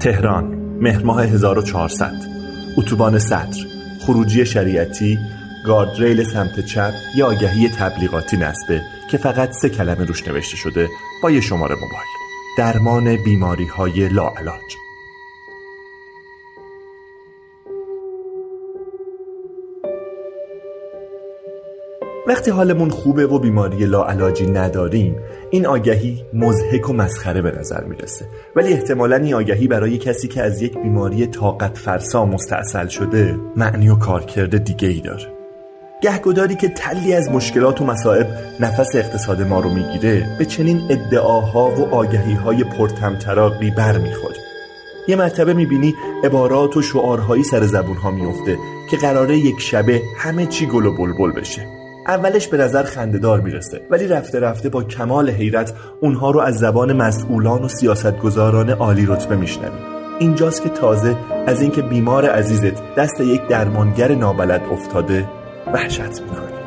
تهران مهر ماه 1400 اتوبان صدر خروجی شریعتی گاردریل سمت چپ یا آگهی تبلیغاتی نصبه که فقط سه کلمه روش نوشته شده با یه شماره موبایل. درمان بیماری های لاعلاج. وقتی حالمون خوبه و بیماری لاعلاجی نداریم این آگهی مزهک و مسخره به نظر می‌رسه. ولی احتمالا این آگهی برای کسی که از یک بیماری طاقت فرسا مستاصل شده معنی و کارکرد دیگه ای داره. گهگداری که تلی از مشکلات و مسائب نفس اقتصاد ما رو می‌گیره به چنین ادعاها و آگهی های پرتمطراقی بر می‌خوره یه مرتبه می‌بینی عبارات و شعارهایی سر زبون ها میفته که قراره یک شبه همه چی گل و بلبل بشه. اولش به نظر خندهدار می‌رسه ولی رفته رفته با کمال حیرت اونها رو از زبان مسئولان و سیاستگزاران عالی رتبه میشنویم. اینجاست که تازه از اینکه بیمار عزیزت دست یک درمانگر نابلد افتاده وحشت می‌کنی.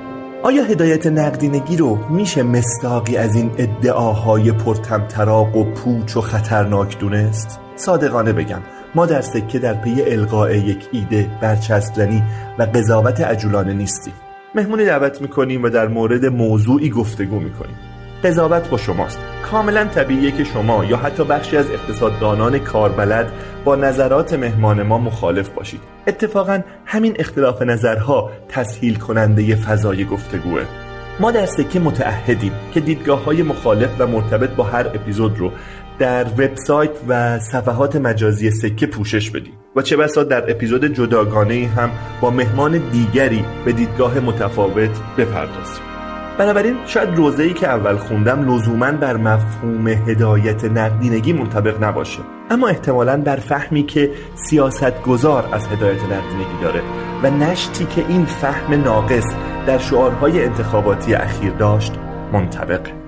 آیا هدایت نقدینگی رو میشه مستاقی از این ادعاهای پرتمطراق و پوچ و خطرناک دونست؟ صادقانه بگم ما در سکه در پی القاء یک ایده برچسب زنی و قضاوت عجولانه نیستیم. مهمونی دعوت می‌کنیم و در مورد موضوعی گفتگو می‌کنیم. قضاوت با شماست. کاملا طبیعیه که شما یا حتی بخشی از اقتصاددانان کاربلد با نظرات مهمان ما مخالف باشید. اتفاقا همین اختلاف نظرها تسهیل کننده فضای گفتگوه. ما در سکه متعهدیم که دیدگاه های مخالف و مرتبط با هر اپیزود رو در وبسایت و صفحات مجازی سکه پوشش بدیم. و چه بسا در اپیزود جداگانه هم با مهمان دیگری به دیدگاه متفاوت بپردازیم. بنابراین شاید روزه‌ای که اول خوندم لزوما بر مفهوم هدایت نقدینگی منطبق نباشه. اما احتمالا بر فهمی که سیاستگزار از هدایت نقدینگی داره و نشتی که این فهم ناقص در شعارهای انتخاباتی اخیر داشت منطبقه.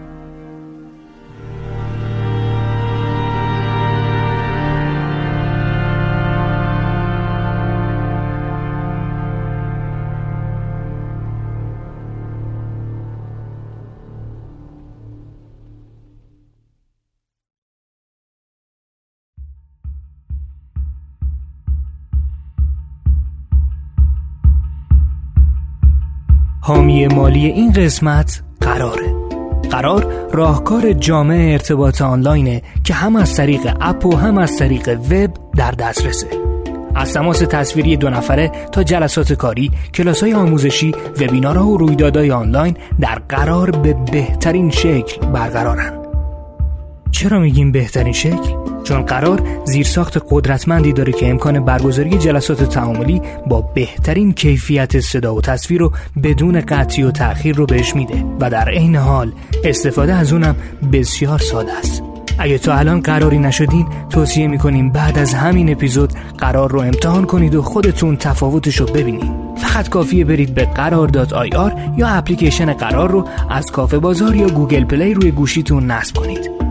حامی مالی این قسمت قراره قرار راهکار جامع ارتباط آنلاینه که هم از طریق اپ و هم از طریق وب در دسترسه از تماس تصویری دو نفره تا جلسات کاری، کلاس های آموزشی، وبینارها و رویدادهای آنلاین در قرار به بهترین شکل برقرارن. چرا میگیم بهترین شکل؟ چون قرار زیرساخت قدرتمندی داره که امکان برگزاری جلسات تعاملی با بهترین کیفیت صدا و تصویر رو بدون قطعی و تأخیر رو بهش میده. و در عین حال استفاده از اونم بسیار ساده است. اگه تا الان قراری نشدین توصیه می‌کنیم بعد از همین اپیزود قرار رو امتحان کنید و خودتون تفاوتش رو ببینید فقط کافیه برید به قرار dot IR یا اپلیکیشن قرار رو از کافه بازار یا گوگل پلی روی گوشیتون نصب کنید.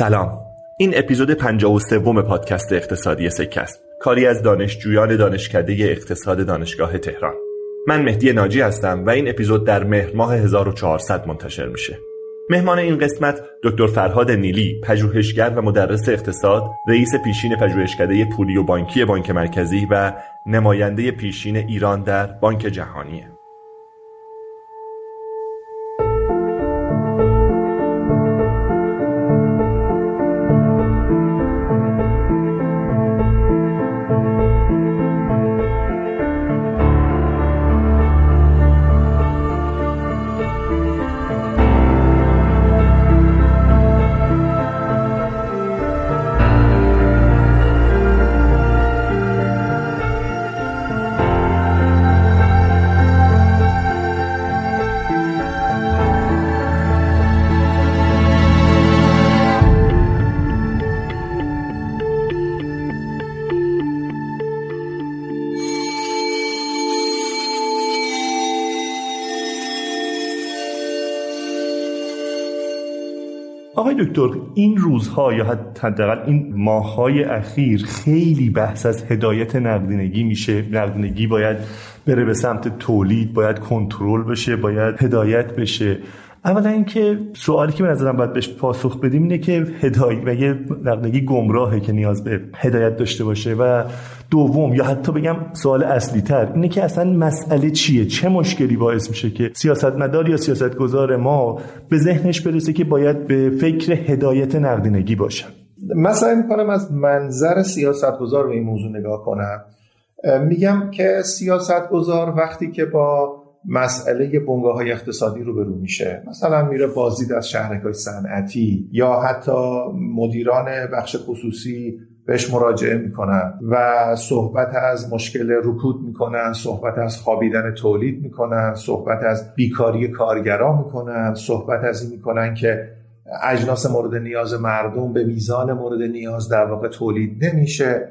سلام. این اپیزود 53 پادکست اقتصادی سکه است کاری از دانشجویان دانشکده اقتصاد دانشگاه تهران. من مهدی ناجی هستم و این اپیزود در مهر ماه 1400 منتشر میشه. مهمان این قسمت دکتر فرهاد نیلی پژوهشگر و مدرس اقتصاد رئیس پیشین پژوهشکده پولی و بانکی بانک مرکزی و نماینده پیشین ایران در بانک جهانیه. آقای دکتر این روزها یا حداقل این ماههای اخیر خیلی بحث از هدایت نقدینگی میشه. نقدینگی باید بره به سمت تولید باید کنترل بشه باید هدایت بشه. اولا اینکه سوالی که به نظرم باید بهش پاسخ بدیم اینه که هدایت و یه نقدگی گمراهه که نیاز به هدایت داشته باشه. و دوم یا حتی بگم سوال اصلی تر اینه که اصلا مسئله چیه؟ چه مشکلی باعث میشه که سیاستمدار یا سیاستگزار ما به ذهنش برسه که باید به فکر هدایت نقدینگی باشن مثلا می‌کنم از منظر سیاستگزار به این موضوع نگاه کنم. میگم که سیاستگزار وقتی که با مسئله بنگاه های اقتصادی رو برو میشه. مثلا میره بازدید از شهرک صنعتی یا حتی مدیران بخش خصوصی بهش مراجعه می‌کنن و صحبت از مشکل رکود می‌کنن صحبت از خوابیدن تولید می‌کنن صحبت از بیکاری کارگرا می‌کنن صحبت از این می‌کنن که اجناس مورد نیاز مردم به میزان مورد نیاز در واقع تولید نمیشه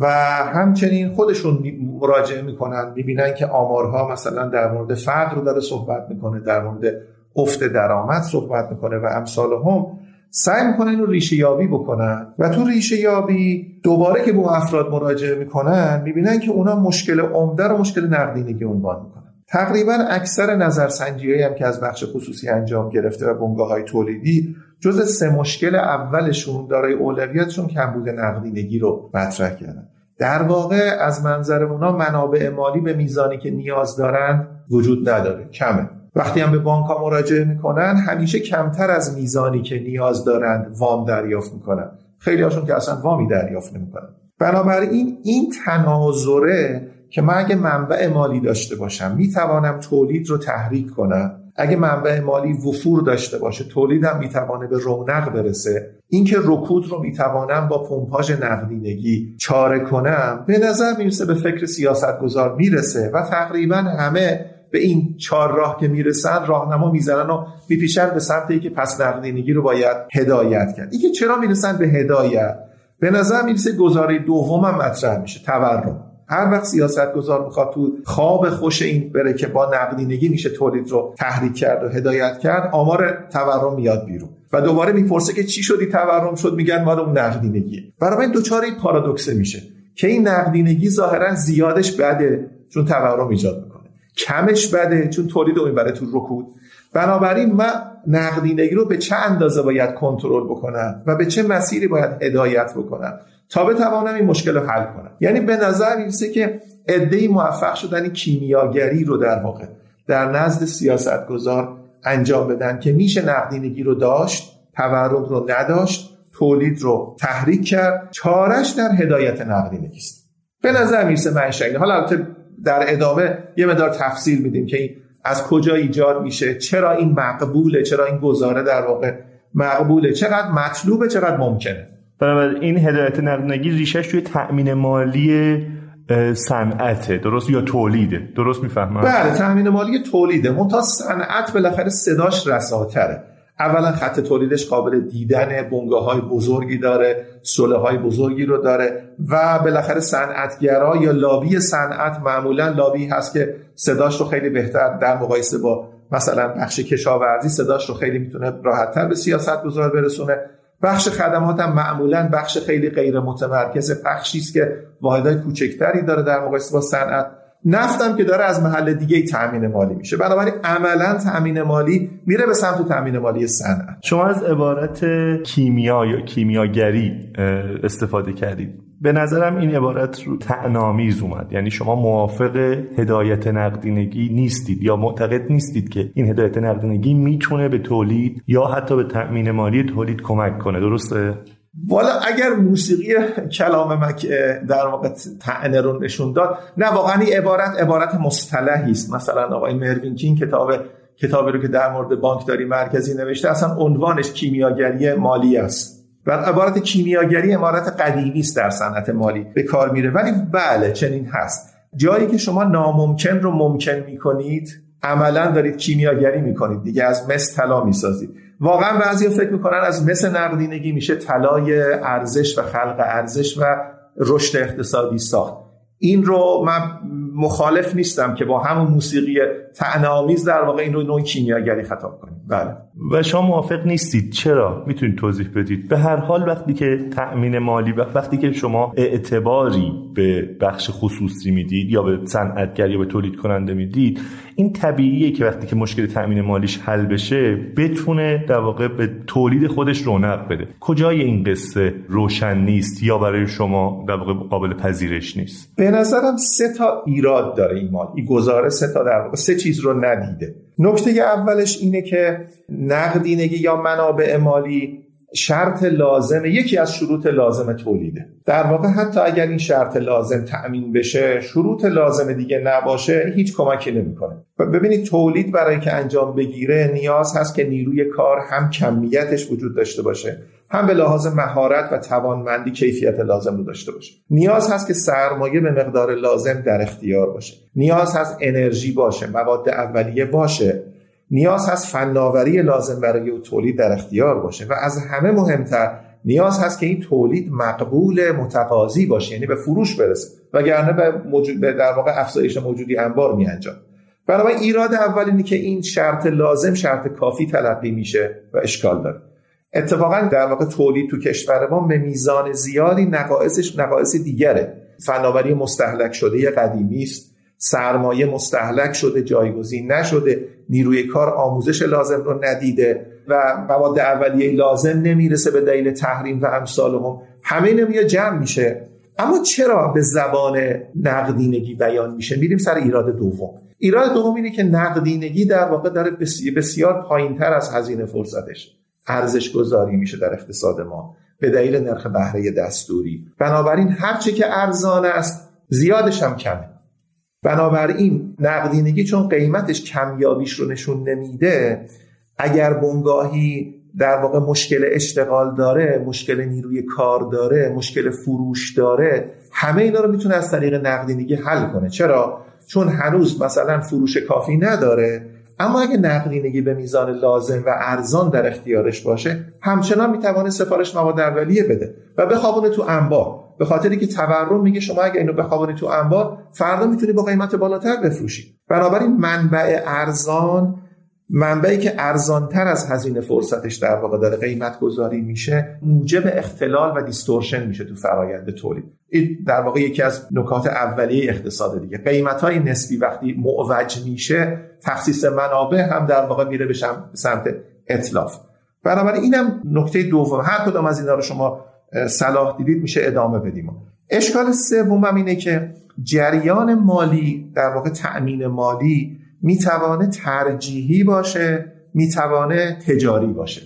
و همچنین خودشون مراجعه می‌کنن می‌بینن که آمارها مثلا در مورد فقر رو داره صحبت می‌کنه در مورد افت درآمد صحبت می‌کنه و امثال هم سعی می‌کنن اینو ریشه یابی بکنن. و تو ریشه یابی دوباره که به افراد مراجعه می‌کنن می‌بینن که اونا مشکل عمده رو مشکل نقدینگی عنوان می‌کنن. تقریبا اکثر نظرسنجی هم که از بخش خصوصی انجام گرفته و بنگاه های تولیدی جز سه مشکل اولشون دارای اولویتشون کمبود نقدینگی رو مطرح کردن. در واقع از منظر اونا منابع مالی به میزانی که نیاز دارند وجود نداره. کمه. وقتی هم به بانک ها مراجعه می‌کنن همیشه کمتر از میزانی که نیاز دارند وام دریافت می‌کنن. خیلی هاشون که اصلا وامی دریافت نمی‌کنن. بنابراین این تناظره که من اگه منبع مالی داشته باشم می‌توانم تولید رو تحریک کنم؟ اگه منبع مالی وفور داشته باشه تولیدم می‌توانه به رونق برسه. اینکه رکود رو می‌توانم با پمپاژ نقدینگی چاره کنم به نظر می‌رسه به فکر سیاستگزار می‌رسه و تقریبا همه به این چهار راه که می‌رسن راهنما می‌زنن و میپیشن به سمت که پس نقدینگی رو باید هدایت کرد. اینکه چرا می‌رسن به هدایت؟ به نظر می‌رسه گزاره دومم مطرح میشه تورم. هر وقت سیاست گذار می‌خواد تو خواب خوش این بره که با نقدینگی میشه تولید رو تحریک کرد و هدایت کرد آمار تورم میاد بیرون. و دوباره می‌پرسه که چی شدی تورم شد؟ میگن مال اون نقدینگیه برای این دوچاره این پارادوکسه میشه که این نقدینگی ظاهرا زیادش بده چون تورم ایجاد می‌کنه. کمش بده چون تولید رو می‌بره تو رکود. بنابراین من نقدینگی رو به چه اندازه باید کنترل بکنم و به چه مسیری باید هدایت بکنم؟ تا بتوانم این مشکل رو حل کنم. یعنی به نظر می‌رسه که عدهای موفق شدن کیمیاگری رو در واقع در نزد سیاستگزار انجام بدن که میشه نقدینگی رو داشت تورم رو نداشت تولید رو تحریک کرد چارش در هدایت نقدینگی است به نظر می‌رسه منشأ حالا البته در ادامه یه مدار تفصیل میدیم که این از کجا ایجاد میشه چرا این مقبوله چرا این گزاره در واقع مقبوله چقدر مطلوبه چقدر ممکنه. این هدایت نقدینگی ریشش توی تأمین مالی صنعته. درست؟ یا تولیده. درست می‌فهمم؟ بله تأمین مالی تولیده. منتها صنعت بالاخره صداش رساتره. اولا خط تولیدش قابل دیدن بنگاه های بزرگی داره سله های بزرگی رو داره و بالاخره صنعتگرا یا لابی صنعت معمولا لابی هست که صداش رو خیلی بهتر در مقایسه با مثلا بخش کشاورزی صداش رو خیلی می‌تونه راحتتر به سیاست گذار برسونه. بخش خدمات هم معمولا بخش خیلی غیر متمرکز بخشی است که واحدهای کوچکتری داره در مقایسه با صنعت. نفتم که داره از محل دیگه تامین مالی میشه. بنابراین عملا تامین مالی میره به سمت تامین مالی صنعت. شما از عبارت کیمیا یا کیمیاگری استفاده کردید. به نظرم این عبارت رو تعنامیز اومد. یعنی شما موافق هدایت نقدینگی نیستید یا معتقد نیستید که این هدایت نقدینگی می‌تونه به تولید یا حتی به تأمین مالی تولید کمک کنه. درسته؟ والا اگر موسیقی کلام مک در واقع تعنه رو نشون داد نه واقعا این عبارت عبارت مصطلحی است. مثلا آقای مروین کین کتاب کتابی رو که در مورد بانکداری مرکزی نوشته اصلا عنوانش کیمیاگری مالی است. و عبارت کیمیاگری عبارت قدیمی است در صنعت مالی به کار میره. ولی بله چنین هست. جایی که شما ناممکن رو ممکن می‌کنید عملا دارید کیمیاگری می‌کنید دیگه از مس طلا می‌سازید. واقعا بعضی فکر می‌کنن از مثل نقدینگی میشه طلای ارزش و خلق ارزش و رشد اقتصادی ساخت. این رو من مخالف نیستم که با همون موسیقی تعنامیز در واقع این رو نوع کیمیاگری خطاب کنیم. بله. و شما موافق نیستید. چرا؟ می‌تونید توضیح بدید. به هر حال وقتی که تأمین مالی وقتی که شما اعتباری به بخش خصوصی می‌دید یا به صنعتگر یا به تولید کننده می‌دید این طبیعیه که وقتی که مشکل تأمین مالیش حل بشه بتونه در واقع به تولید خودش رونق بده. کجای این قصه روشن نیست یا برای شما در واقع قابل پذیرش نیست؟ به نظرم سه تا ایراد داره این مال. این گزاره سه تا در واقع سه چیز رو ندیده. نکته اولش اینه که نقدینگی یا منابع مالی شرط لازمه یکی از شروط لازم تولیده. در واقع حتی اگر این شرط لازم تأمین بشه شروط لازم دیگه نباشه هیچ کمکی نمی‌کنه. ببینید تولید برای که انجام بگیره نیاز هست که نیروی کار هم کمیتش وجود داشته باشه. هم به لحاظ مهارت و توانمندی کیفیت لازم رو داشته باشه. نیاز هست که سرمایه به مقدار لازم در اختیار باشه. نیاز هست انرژی باشه مواد اولیه باشه. نیاز هست فناوری لازم برای تولید در اختیار باشه و از همه مهمتر نیاز هست که این تولید مقبول متقاضی باشه یعنی به فروش برسه وگرنه به, موجود به در واقع افزایش موجودی انبار می انجام بنابراین ایراد اول اینه که این شرط لازم شرط کافی تلقی میشه و اشکال داره. اتفاقا در واقع تولید تو کشور ما به میزان زیادی نقایصش نقایص دیگره. فناوری مستحلک شده قدیمی است. سرمایه مستحلک شده جایگزین نشده نیروی کار آموزش لازم رو ندیده و مواد اولیه لازم نمی‌رسه به دلیل تحریم و امثال هم. همه نمیاد جمع میشه. اما چرا به زبان نقدینگی بیان میشه؟ میریم سر ایراد دوم. ایراد دوم اینه که نقدینگی در واقع داره بسیار پایینتر از هزینه فرصتش. ارزش گذاری میشه در اقتصاد ما به دلیل نرخ بهره دستوری. بنابراین هرچه که ارزان است زیادش هم کمه. بنابراین نقدینگی چون قیمتش کمیابیش رو نشون نمیده اگر بنگاهی در واقع مشکل اشتغال داره مشکل نیروی کار داره مشکل فروش داره همه اینا رو می‌تونه از طریق نقدینگی حل کنه. چرا؟ چون هنوز مثلا فروش کافی نداره. اما اگه نقدینگی به میزان لازم و ارزان در اختیارش باشه همچنان می‌توانه سفارش مواد اولیه بده و بخوابونه تو انبار به خاطری که تورم میگه شما اگه اینو بخوابونی تو انبار فردا می‌تونی با قیمت بالاتر بفروشی. بنابراین منبع ارزان منبعی که ارزانتر از هزینه فرصتش در واقع داره قیمت گذاری میشه موجب اختلال و دیستورشن میشه تو فرایند تولید. این در واقع یکی از نکات اولیه اقتصاد دیگه. قیمت های نسبی وقتی معوج میشه تخصیص منابع هم در واقع میره به سمت اطلاف بنابراین اینم نکته دوم هر کدام از اینا رو شما صلاح دیدید میشه ادامه بدیم. اشکال سوم اینه که جریان مالی در واقع تأمین مالی می‌توانه ترجیحی باشه می‌توانه تجاری باشه.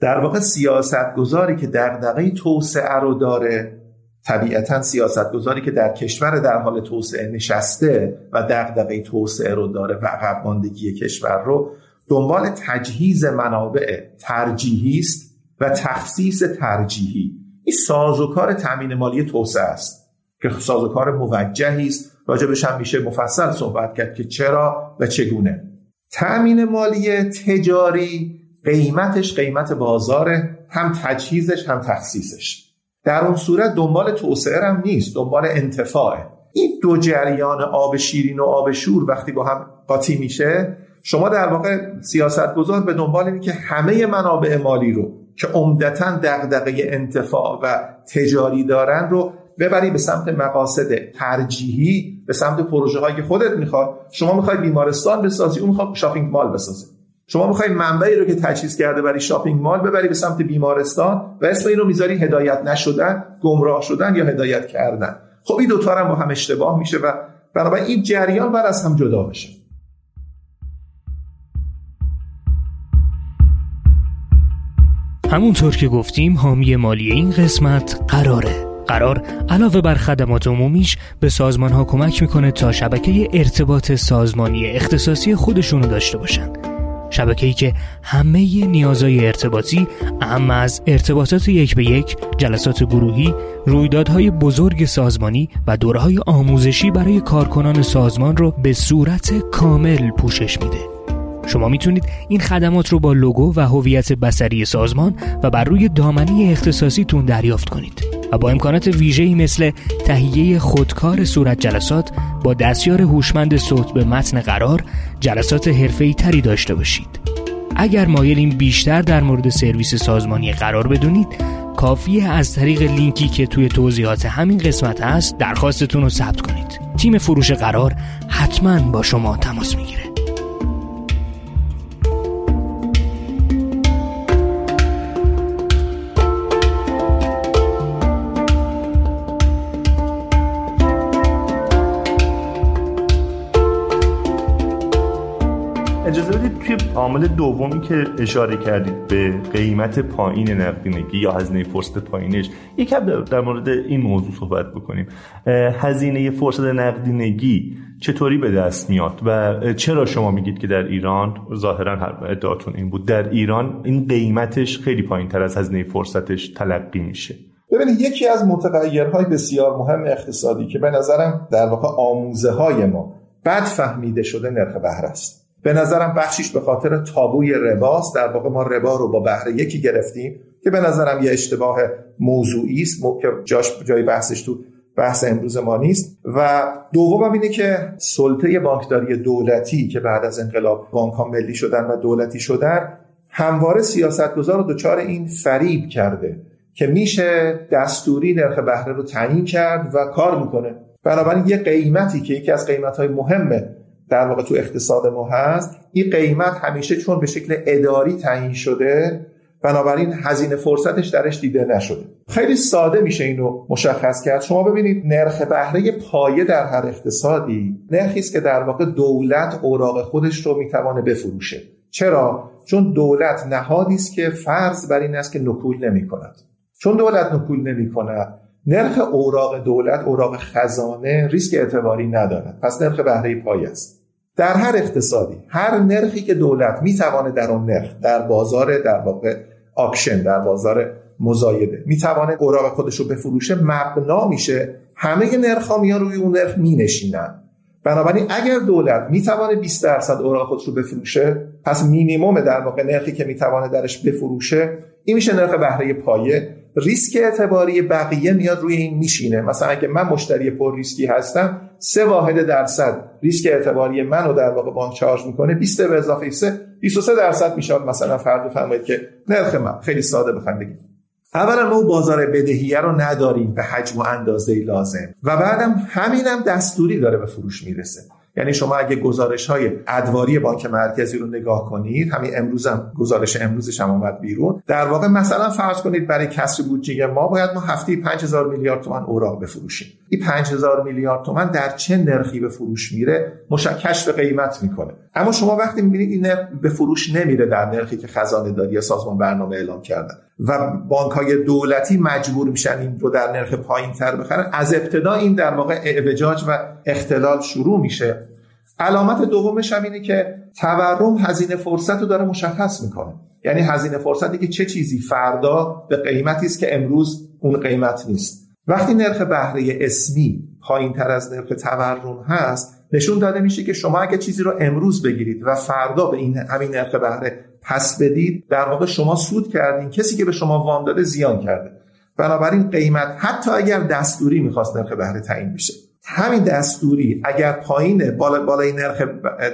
در واقع سیاست گذاری که دغدغه توسعه رو داره طبیعتا سیاست گذاری که در کشور در حال توسعه نشسته و دغدغه توسعه رو داره و عقب ماندگی کشور رو دنبال تجهیز منابع ترجیحی است و تخصیص ترجیحی. این سازوکار تامین مالی توسعه است که سازوکار موجهی است راجبش هم میشه مفصل صحبت کرد که چرا و چگونه. تأمین مالی تجاری قیمتش قیمت بازاره هم تجهیزش هم تخصیصش. در اون صورت دنبال توسعه هم نیست دنبال انتفاعه. این دو جریان آب شیرین و آب شور وقتی با هم قاطی میشه شما در واقع سیاست گذار به دنبال اینه که همه منابع مالی رو که عمدتا دغدغه انتفاع و تجاری دارن رو ببری به سمت مقاصد ترجیحی به سمت پروژه هایی که خودت می‌خواد شما می‌خوای بیمارستان بسازی اون می‌خواد شاپینگ مال بسازی شما می‌خوای منبعی رو که تجهیز کرده برای شاپینگ مال ببری به سمت بیمارستان و اسم این رو می‌ذاری هدایت نشدن گمراه شدن یا هدایت کردن. خب این دوتا هم با هم اشتباه میشه و بنابراین این جریان بر از هم جدا بشه. همونطور که گفتیم حامی مالی این قسمت قراره. قرار علاوه بر خدمات عمومیش به سازمان ها کمک می‌کنه تا شبکه ارتباط سازمانی اختصاصی خودشونو داشته باشن شبکه‌ای که همه نیازهای ارتباطی اهم از ارتباطات یک به یک، جلسات گروهی، رویدادهای بزرگ سازمانی و دورهای آموزشی برای کارکنان سازمان رو به صورت کامل پوشش میده. شما می‌تونید این خدمات رو با لوگو و هویت بصری سازمان و بر روی دامنه اختصاصیتون دریافت کنید و با امکانات ویژه‌ای مثل تهیه خودکار صورت جلسات با دستیار هوشمند صوت به متن قرار جلسات حرفه‌ای تری داشته باشید. اگر مایلین بیشتر در مورد سرویس سازمانی قرار بدونید کافیه از طریق لینکی که توی توضیحات همین قسمت هست درخواستتون رو ثبت کنید تیم فروش قرار حتما با شما تماس می‌گیره عامل دومی که اشاره کردید به قیمت پایین نقدینگی یا هزینه فرصت پایینش یکم در مورد این موضوع صحبت بکنیم. هزینه فرصت نقدینگی چطوری به دست میاد و چرا شما میگید که در ایران ظاهرا ادعاتون این بود در ایران این قیمتش خیلی پایین تر از هزینه فرصتش تلقی میشه؟ ببینید یکی از متغیرهای بسیار مهم اقتصادی که به نظرم در واقع آموزه های ما بد فهمیده شده نرخ بهره است. به نظرم بخشیش به خاطر تابوی رباست در واقع ما ربا رو با بهره یکی گرفتیم که به نظرم یه اشتباه موضوعی است که جاش جای بحثش تو بحث امروز ما نیست. و دوم اینه که سلطه بانکداری دولتی که بعد از انقلاب بانک ها ملی شدن و دولتی شدن همواره سیاستگزار رو دچار این فریب کرده که میشه دستوری نرخ بهره رو تعیین کرد و کار می‌کنه. بنابراین یه قیمتی که یکی از قیمت مهمه در واقع تو اقتصاد ما هست این قیمت همیشه چون به شکل اداری تعیین شده بنابراین هزینه فرصتش درش دیده نشده. خیلی ساده میشه اینو مشخص کرد. شما ببینید نرخ بهره پایه در هر اقتصادی نرخی است که در واقع دولت اوراق خودش رو می‌توانه بفروشه. چرا؟ چون دولت نهادی است که فرض بر این است که نکول نمی کند چون دولت نکول نمی کند نرخ اوراق دولت اوراق خزانه ریسک اعتباری ندارد. پس نرخ بهره پایه است. در هر اقتصادی هر نرخی که دولت می‌توانه در اون نرخ در بازار در واقع آکشن در بازار مزایده می‌توانه اوراق خودش رو بفروشه مبنا میشه. همه نرخ ها میان روی اون نرخ مینشینن. بنابراین اگر دولت می‌توانه 20 درصد اوراق خودش رو بفروشه پس مینیمم در واقع نرخی که می‌توانه درش بفروشه این میشه نرخ بهره پایه. ریسک اعتباری بقیه میاد روی این میشینه. مثلا اگه من مشتری پر ریسکی هستم سه واحد درصد ریسک اعتباری منو در واقع بانک چارج می‌کنه. 20 به اضافه 3 23 درصد میشه. مثلا فرض بفرمایید که نرخ من خیلی ساده بخوام بگیم اولا ما بازار بدهیه رو نداریم به حجم و اندازه لازم. و بعدم همینم دستوری داره به فروش می‌رسه. یعنی شما اگه گزارش های ادواری بانک مرکزی رو نگاه کنید همین امروز هم گزارش امروزش هم اومد بیرون. در واقع مثلا فرض کنید برای کسر بودجه ما باید ما هفته 5000 میلیارد تومان اوراق بفروشیم. این 5000 میلیارد تومان در چه نرخی به فروش میره؟ مشکش به قیمت می‌کنه. اما شما وقتی می‌بینید این به فروش نمیره در نرخی که خزانه داری یا سازمان برنامه اعلام کردن و بانک های دولتی مجبور میشن این رو در نرخ پایین تر بخرن. از ابتدا این در واقع اعوجاج و اختلال شروع میشه. علامت دومش هم اینه که تورم هزینه فرصت رو داره مشخص می‌کنه. یعنی هزینه فرصتی که چه چیزی فردا به قیمتی است که امروز اون قیمت نیست. وقتی نرخ بهره اسمی پایین تر از نرخ تورم هست نشون داده میشه که شما اگه چیزی رو امروز بگیرید و فردا به این همین نرخ بهره پس بدید در واقع شما سود کردین. کسی که به شما وام داده زیان کرده. بنابراین قیمت حتی اگر دستوری می‌خواست نرخ بهره تعیین بشه. همین دستوری اگر پایین بالا بالای نرخ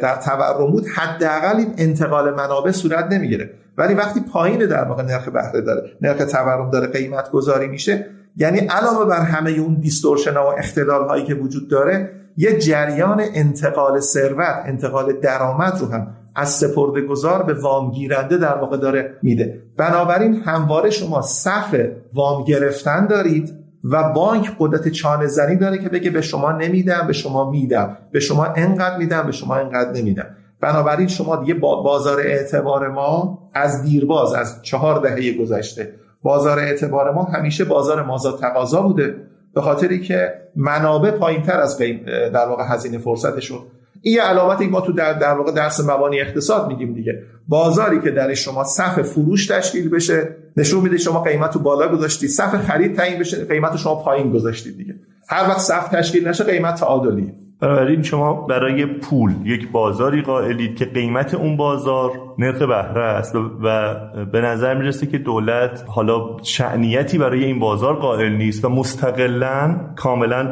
در تورم بود حداقل این انتقال منابع صورت نمی‌گیره. ولی وقتی پایین در واقع نرخ بهره داره نرخ تورم داره قیمت گذاری میشه یعنی علاوه بر همه اون دیستورشن و اختلال هایی که وجود داره یه جریان انتقال ثروت انتقال درآمد رو هم از سپرده گذار به وام گیرنده در واقع داره میده. بنابراین همواره شما صف وام گرفتن دارید و بانک قدرت چانه زنی داره که بگه به شما نمیدم به شما میدم. به شما انقدر میدم به شما انقدر نمیدم. بنابراین شما دیگه بازار اعتبار ما از دیرباز از چهار دهه گذشته بازار اعتبار ما همیشه بازار مازاد تقاضا بوده. به خاطری که منابع پایین تر از در واقع هزینه فرصتشون این یه علامتی ما تو در, در واقع درس مبانی اقتصاد میگیم دیگه. بازاری که در شما صف فروش تشکیل بشه نشون میده شما قیمت رو بالا گذاشتید صف خرید تعیین بشه قیمت شما پایین گذاشتید دیگه. هر وقت صف تشکیل نشه قیمت تعادلی بنابراین شما برای پول یک بازاری قائلید که قیمت اون بازار نرخ بهره است و به نظر می‌رسه که دولت حالا شعنیتی برای این بازار قائل نیست و مستقلا کاملا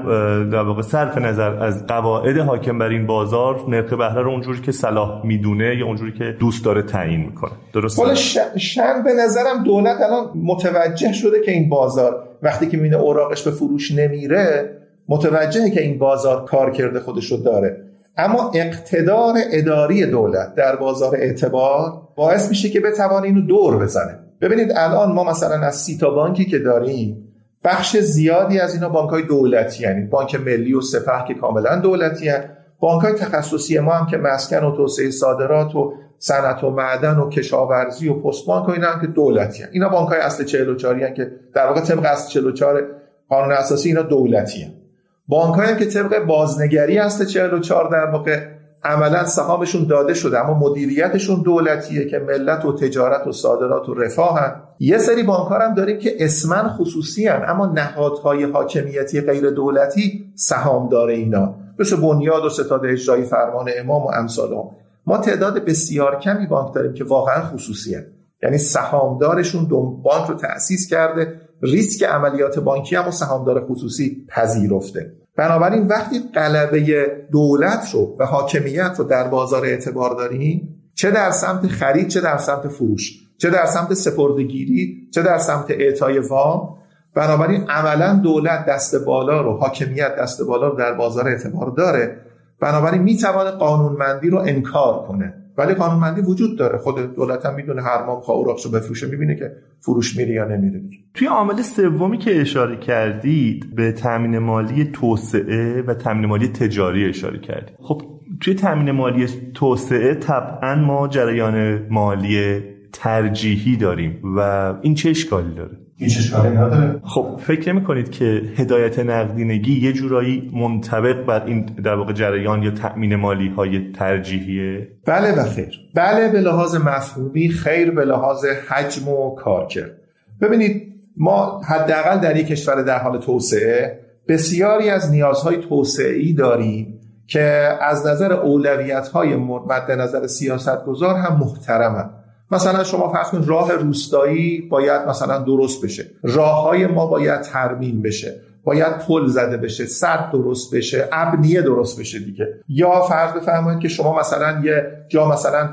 در واقع صرف نظر از قواعد حاکم بر این بازار نرخ بهره رو اونجوری که صلاح می‌دونه یا اونجوری که دوست داره تعیین می‌کنه. درسته؟ شن به نظرم دولت الان متوجه شده که این بازار وقتی که مینه اوراقش به فروش نمیره متوجهه که این بازار کار کرده خودش رو داره اما اقتدار اداری دولت در بازار اعتبار باعث میشه که بتوانه اینو دور بزنه ببینید الان ما مثلا از سی تا بانکی که داریم بخش زیادی از اینا بانک های دولتی یعنی بانک ملی و سپه که کاملا دولتی هن. بانک تخصصی ما هم که مسکن و توسعه صادرات و صنعت و معدن و کشاورزی و پست بانک و اینا هم که دولتی هن. اینا بانک های اصل 44 هن که در واقع طبق اصل 44 قانون اساسی اینا دولتی هن. بانک که طبق بازنگری هست 44 در واقع عملا سهامشون داده شده اما مدیریتشون دولتیه که ملت و تجارت و صادرات و رفاه هن. یه سری بانک هم داریم که اسمن خصوصی هن اما نهادهای حاکمیتی غیر دولتی سهام داره اینا مثل بنیاد و ستاد اجرایی فرمان امام و امثال هم. ما تعداد بسیار کمی بانک داریم که واقعا خصوصی هن. یعنی سهامدارشون بانک رو تأسیس کرده ریسک عملیات بانکی هم و سهامدار خصوصی پذیرفته. بنابراین وقتی قلبه دولت رو و حاکمیت رو در بازار اعتبار داریم چه در سمت خرید چه در سمت فروش چه در سمت سپردگیری چه در سمت اعطای وام بنابراین عملا دولت دست بالا رو حاکمیت دست بالا رو در بازار اعتبار داره. بنابراین می‌توانه قانونمندی رو انکار کنه. ولی قانونمندی وجود داره. خود دولت هم می‌دونه هر ماه رو بفروشه می‌بینه که فروش میره یا نمیره توی عامل سومی که اشاره کردید به تامین مالی توسعه و تامین مالی تجاری اشاره کردید. خب توی تامین مالی توسعه طبعا ما جریان مالی ترجیحی داریم و این چه اشکالی داره؟ هیچ اشکالی نداره. خب فکر نمی کنید که هدایت نقدینگی یه جورایی منطبق بر این در واقع جریان یا تأمین مالی های ترجیحیه؟ بله و خیر. بله به لحاظ مفهومی خیر به لحاظ حجم و کارکرد ببینید ما حداقل در یک کشور در حال توسعه بسیاری از نیازهای توسعه‌ای داریم که از نظر اولویت های مد نظر سیاست گذار هم محترمند. مثلا شما فرض کنید راه روستایی باید مثلا درست بشه. راه های ما باید ترمیم بشه. باید پل زده بشه. سد درست بشه. ابنیه درست بشه دیگه. یا فرض بفرمایید که شما مثلا یه جا مثلا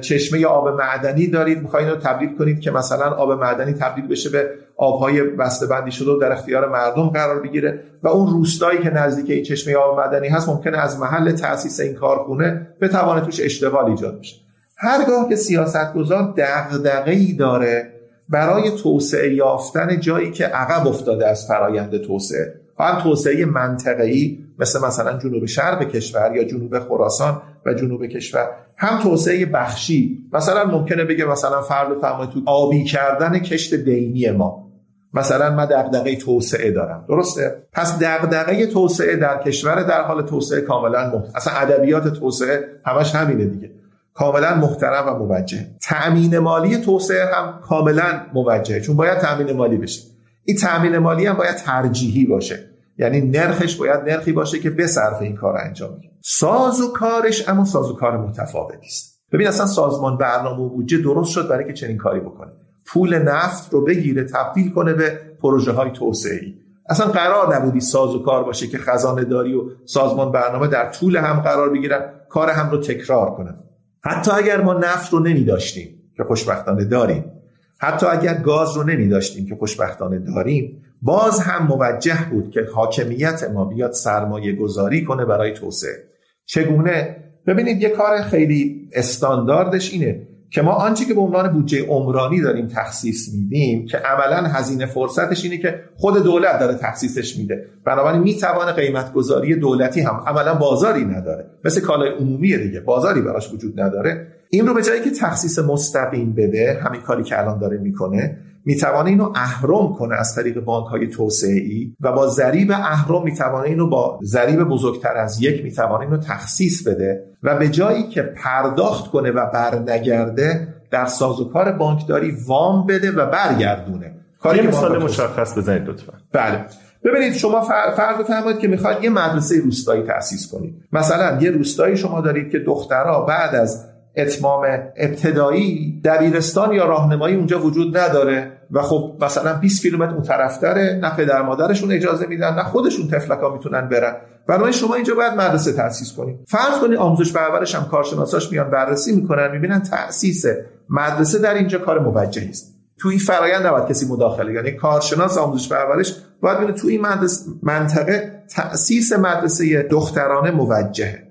چشمه آب معدنی دارید. می‌خواین رو تبدیل کنید که مثلا آب معدنی تبدیل بشه به آبهای بسته بندی شده و در اختیار مردم قرار بگیره. و اون روستایی که نزدیک این چشمه آب معدنی هست ممکنه از محل تاسیس این کارخونه بتوانه توش اشتغال ایجاد بشه. هرگاه که سیاستگزار دغدغه ای داره برای توسعه یافتن جایی که عقب افتاده از فرایند توسعه هم توسعه منطقه‌ای مثل مثلا جنوب شرق کشور یا جنوب خراسان و جنوب کشور هم توسعه بخشی مثلا ممکنه بگه مثلا فرض بفرمایید تو آبی کردن کشت دینی ما مثلا من دغدغه توسعه دارم درسته؟ پس دغدغه توسعه در کشور در حال توسعه کاملا محت... اصلا ادبیات توسعه همش همینه دیگه. کاملا محترم و موجه. تأمین مالی توسعه هم کاملا موجهه چون باید تأمین مالی بشه. این تأمین مالی هم باید ترجیحی باشه. یعنی نرخش باید نرخی باشه که صرف این کار انجام میده ساز و کارش اما ساز و کار متفاوتی است. ببین اصلا سازمان برنامه و بودجه درست شد برای که چنین کاری بکنه. پول نفت رو بگیره تبدیل کنه به پروژه های توسعه ای اصلا قرار نبودی ساز و کار باشه که خزانه داری و سازمان برنامه در طول هم قرار بگیرن کار هم رو تکرار کنن. حتی اگر ما نفت رو نمی داشتیم که خوشبختانه داریم حتی اگر گاز رو نمی داشتیم که خوشبختانه داریم باز هم موجه بود که حاکمیت ما بیاد سرمایه گذاری کنه برای توسعه. چگونه؟ ببینید یه کار خیلی استانداردش اینه. که ما آنچه که به عنوان بودجه عمرانی داریم تخصیص میدیم که عملا هزینه فرصتش اینه که خود دولت داره تخصیصش میده. بنابراین می‌توانه قیمت گذاری دولتی هم عملا بازاری نداره. مثل کالای عمومی دیگه بازاری براش وجود نداره. این رو به جایی که تخصیص مستقیم بده همین کاری که الان داره می‌کنه می‌توانه اینو اهرم کنه از طریق بانک های توسعه ای و با ضریب اهرم می‌توانه اینو با ضریب بزرگتر از یک می‌توانه اینو تخصیص بده و به جایی که پرداخت کنه و برنگرده در سازوکار بانکداری وام بده و برگردونه. کاری مثال مشخص بزنید لطفا. بله. ببینید شما فرض بفرمایید که می‌خواید یه مدرسه روستایی تأسیس کنید. مثلا یه روستایی شما دارید که دخترها بعد از اتمام ابتدایی دبیرستان یا راهنمایی اونجا وجود نداره. و خب مثلا 20 کیلومتر اون طرفتره نه پدر مادرشون اجازه میدن نه خودشون تفلکا می‌تونن برن. برای شما اینجا باید مدرسه تاسیس کنید فرض کنید آموزش پرورش هم کارشناساش میان بررسی می‌کنن می‌بینن تاسیس مدرسه در اینجا کار موجهی است. تو این فرایند نباید کسی مداخله یعنی کارشناس آموزش پرورش باید ببینه تو این منطقه تاسیس مدرسه دخترانه موجهه.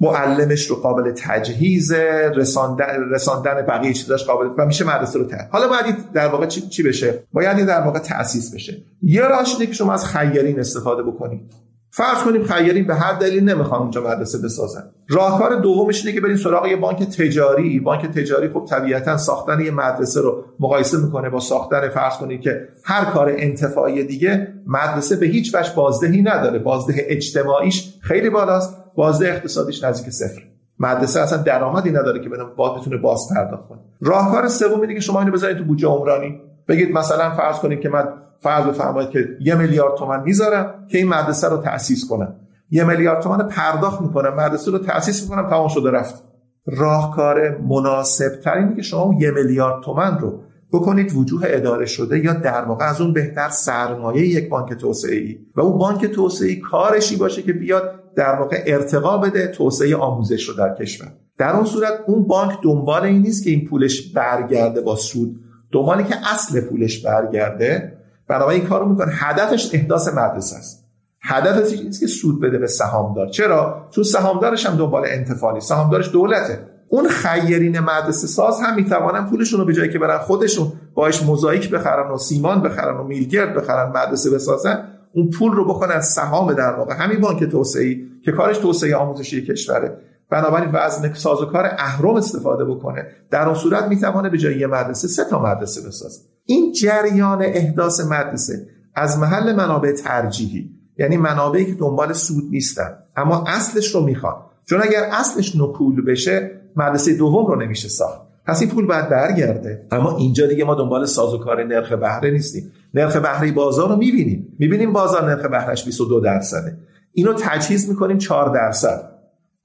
معلمش رو قابل تجهیز رساندن, رساندن بقیه چیزاش قابل و میشه مدرسه رو تحت. حالا باید در واقع چی, چی بشه؟ باید در واقع تأسیس بشه. یه راهش که شما از خیرین استفاده بکنید. فرض کنیم خیرین به هر دلیل نمی‌خوان اونجا مدرسه بسازن. راهکار دومش اینه که بریم سراغ یه بانک تجاری. بانک تجاری خب طبیعتا ساختن یه مدرسه رو مقایسه می‌کنه با ساختن فرض کنید که هر کار انتفاعی دیگه مدرسه به هیچ وجه بازدهی نداره. بازده اجتماعیش خیلی بالاست. بازده اقتصادیش نزدیک صفر. مدرسه اصلا درآمدی نداره که بدون باز بتونه باز پرداخت کنه. راهکار سوم اینه که شما اینو بذارید تو بودجه عمرانی. بگید مثلا فرض کنید که من فرض بفرمایید که یه میلیارد تومن می‌ذارم که این مدرسه رو تأسیس کنم. یه میلیارد تومن پرداخت می‌کنم. مدرسه رو تأسیس می‌کنم تمام شده رفت. راهکار مناسب ترینه که شما یه میلیارد تومن رو بکنید وجوه اداره شده یا در واقع از اون بهتر سرمایه یک بانک توسعه ای و اون بانک توسعه ای کارشی باشه که بیاد در واقع ارتقا بده توسعه آموزش رو در کشور. در اون صورت اون بانک دنبال این نیست که این پولش برگرده با سود. دنبالی که اصل پولش برگرده. بنابراین این کارو می‌کنه. هدفش احداث مدرسه است. هدفش نیست که سود بده به سهامدار. چرا؟ چون سهامدارش هم دنبال انتفاعی سهامدارش دولته. اون خیرین مدرسه ساز هم می‌توانن پولشون رو به جایی که برن خودشون باش موزاییک بخرن و سیمان بخرن و میلگرد بخرن مدرسه بسازن اون پول رو بکنن سهام در واقع. همین بانک توسعه که کارش توسعه آموزشی کشوره. بنابراین وزن سازوکار اهرم استفاده بکنه. در اون صورت می‌توانه به جای یه مدرسه سه تا مدرسه بسازه. این جریان احداث مدرسه از محل منابع ترجیحی یعنی منابعی که دنبال سود نیستن اما اصلش رو می‌خوان. چون اگر اصلش نپول بشه مدرسه دوم رو نمیشه ساخت. پس این پول باید برگرده. اما اینجا دیگه ما دنبال سازوکار نرخ بهره نیستیم. نرخ بهره بازار رو می‌بینیم. می‌بینیم بازار نرخ بهرهش 22 درصده. اینو تجهیز می‌کنیم 4 درصد.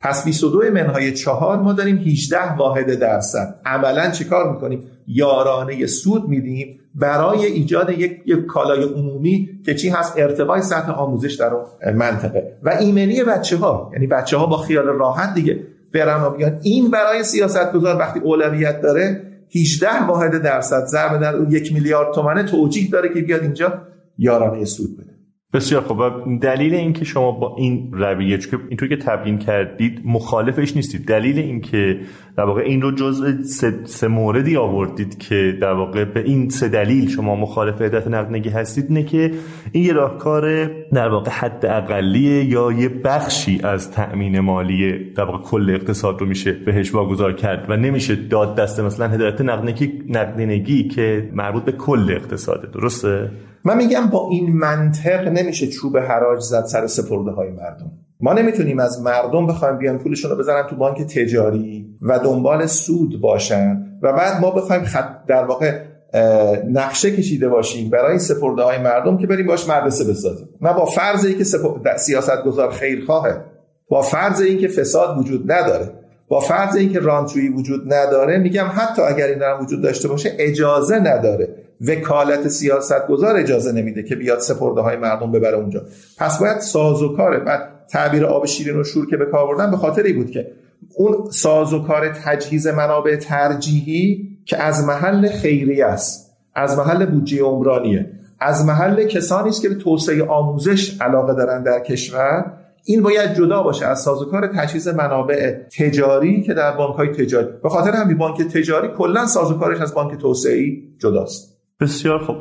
پس 22 منهای 4 ما داریم 18 واحد درصد. عملا چیکار می‌کنیم؟ یارانه سود میدیم برای ایجاد یک, یک کالای عمومی که چی هست؟ ارتقای سطح آموزش در اون منطقه. و ایمنی بچه ها یعنی بچه ها با خیال راحت دیگه برن و بیان این برای سیاست گذار وقتی اولویت داره 18 واحد درصد ضرب در اون یک میلیارد تومنه توجیه داره که بیاد اینجا یارانه سود بده. بسیار خب دلیل اینکه شما با این رویه چون اینطور که تبیین کردید مخالفش نیستید. دلیل اینکه در واقع این رو جزء سه, سه موردی آوردید که در واقع به این سه دلیل شما مخالف هدایت نقدینگی هستید نه که این یه راهکار در واقع حد اقلیه یا یه بخشی از تأمین مالی در واقع کل اقتصاد رو میشه بهش واگذار کرد. و نمیشه داد دست مثلا هدایت نقدینگی نقدینگی که مربوط به کل اقتصاده. درسته؟ من میگم با این منطق نمیشه چوب حراج زد سر سپرده های مردم. ما نمی‌تونیم از مردم بخوایم بیان پولشون رو بذارن تو بانک تجاری و دنبال سود باشن و بعد ما بخوایم خط در واقع نقشه کشیده باشیم برای سپرده های مردم که بریم باش مدرسه بسازیم. نه با فرض ای که سیاست گذار خیرخواهه با فرض این که فساد وجود نداره. با فرض اینکه رانچویی وجود نداره میگم حتی اگر این هم وجود داشته باشه اجازه نداره. وکالت سیاست گذار اجازه نمیده که بیاد سپرده های مردم ببره اونجا. پس باید سازوکاره بعد تعبیر آب شیرین و شور که به کار بردن به خاطر ای بود که اون سازوکار تجهیز منابع ترجیحی که از محل خیریه است از محل بودجه عمرانیه از محل کسانی است که به توسعه آموزش علاقه دارن در کشور این باید جدا باشه از سازوکار تجهیز منابع تجاری که در بانک های تجاری. به خاطر همین بانک تجاری کلا سازوکارش از بانک توسعه‌ای جداست. بسیار خوب.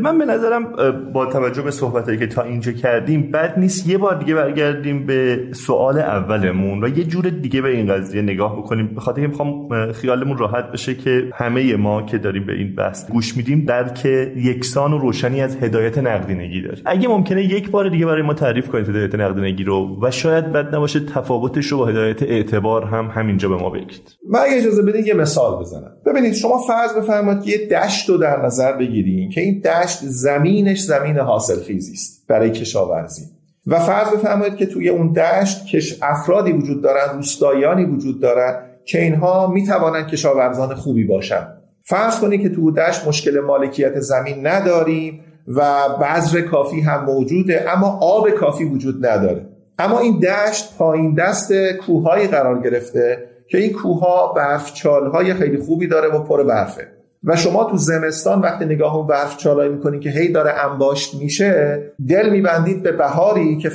من به نظرم با توجه به صحبتایی که تا اینجا کردیم بد نیست یه بار دیگه برگردیم به سوال اولمون و یه جور دیگه به این قضیه نگاه بکنیم. به خاطر می‌خوام خیالمون راحت بشه که همه ما که داریم به این بحث گوش میدیم درک یکسان و روشنی از هدایت نقدینگی داریم اگه ممکنه یک بار دیگه برای ما تعریف کنید هدایت نقدینگی رو و شاید بد نباشه تفاوتش رو با هدایت اعتبار هم همینجا به ما بگید. من اگه اجازه بدین یه مثال بزنم. ببینید شما فرض بفرمایید که یه دشت رو در بگیرین که این دشت زمینش زمین حاصل است برای کشاورزی. و فرض بفرمایید که توی اون دشت کش افرادی وجود دارن روستاییانی وجود دارن که اینها می‌توانند کشاورزان خوبی باشن. فرض کنید که تو دشت مشکل مالکیت زمین نداریم و بذر کافی هم موجوده اما آب کافی وجود نداره. اما این دشت پایین دست کوههایی قرار گرفته که این کوهها برف های خیلی خوبی داره و پر برفه. و شما تو زمستان وقتی نگاه اون برف چالایی می‌کنید که هی داره انباشت میشه دل میبندید به بهاری که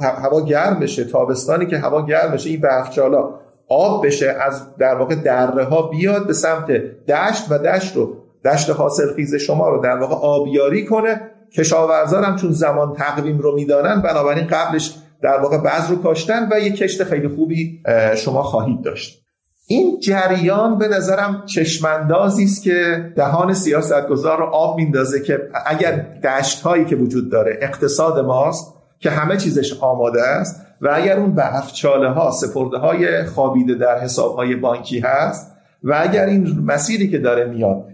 هوا گرم بشه تابستانی که هوا گرم بشه این برف چالا آب بشه از در واقع دره ها بیاد به سمت دشت و دشت رو. دشت حاصل خیز شما رو در واقع آبیاری کنه. کشاورزان هم چون زمان تقویم رو می‌دانن بنابراین قبلش در واقع بعض رو کاشتن و یک کشت خیلی خوبی شما خواهید داشت. این جریان به نظرم چشماندازی است که دهان سیاستگزار رو آب میندازه که اگر دشت هایی که وجود داره اقتصاد ماست که همه چیزش آماده است و اگر اون برفچاله ها سپرده های خوابیده در حساب های بانکی هست و اگر این مسیری که داره میاد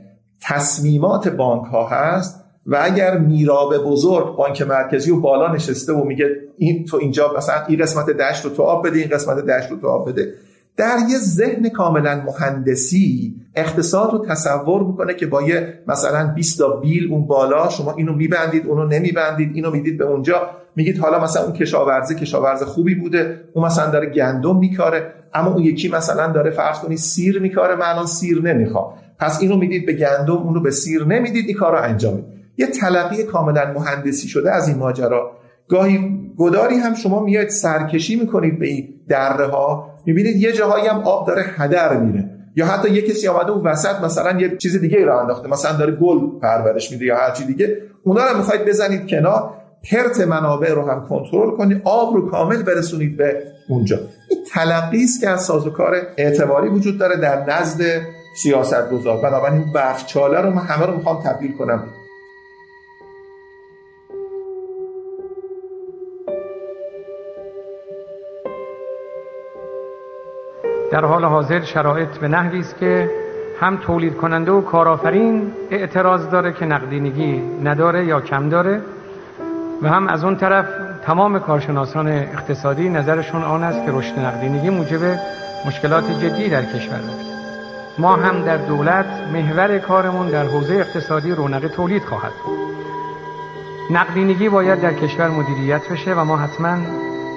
تصمیمات بانک ها هست و اگر میراب بزرگ بانک مرکزی و بالا نشسته و میگه این تو اینجا مثلا این قسمت دشت رو تو آب بده این قسمت دشت رو تو آب بده. در یه ذهن کاملا مهندسی اقتصاد رو تصور می‌کنه که با یه مثلا 20 تا بیل اون بالا شما اینو میبندید اونو نمیبندید اینو می‌دید به اونجا. میگید حالا مثلا اون کشاورزی کشاورز خوبی بوده اون مثلا داره گندم میکاره اما اون یکی مثلا داره فرض کنید سیر میکاره من الان سیر نمی‌خوام. پس اینو می‌دید به گندم اونو به سیر نمی‌دید این کار رو انجام می‌دید. یه تلقی کاملا مهندسی شده از این ماجرا. گاهی گداری هم شما میاد سرکشی می‌کنید به این دره ها. می‌بینید یه جاهایی هم آب داره هدر میره. یا حتی یه کسی آمده اون وسط مثلا یه چیز دیگه را انداخته. مثلا داره گل پرورش میده یا هر چی دیگه. اونا رو می‌خواید بزنید کنار. پرت منابع رو هم کنترل کنید. آب رو کامل برسونید به اونجا. این تلقی است که از سازوکار اعتباری وجود داره در نزد سیاست گذار بنابراین این چاله رو من همه رو می‌خوام تبدیل کنم. در حال حاضر شرایط به نحوی است که هم تولید کننده و کارآفرین اعتراض داره که نقدینگی نداره یا کم داره و هم از اون طرف تمام کارشناسان اقتصادی نظرشون آن است که رشد نقدینگی موجب مشکلات جدی در کشور است. ما هم در دولت محور کارمون در حوزه اقتصادی رونق تولید خواهد نقدینگی باید در کشور مدیریت بشه و ما حتما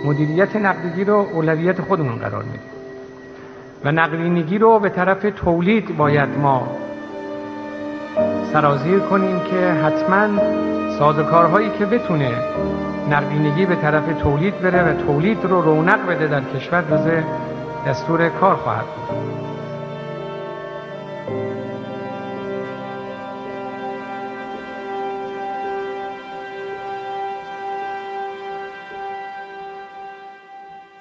مدیریت نقدینگی رو اولویت خودمون قرار میدیم. و نقدینگی رو به طرف تولید باید ما سرازیر کنیم که حتما سازوکارهایی که بتونه نقدینگی به طرف تولید بره و تولید رو رونق بده در کشور جز دستور کار خواهد بود.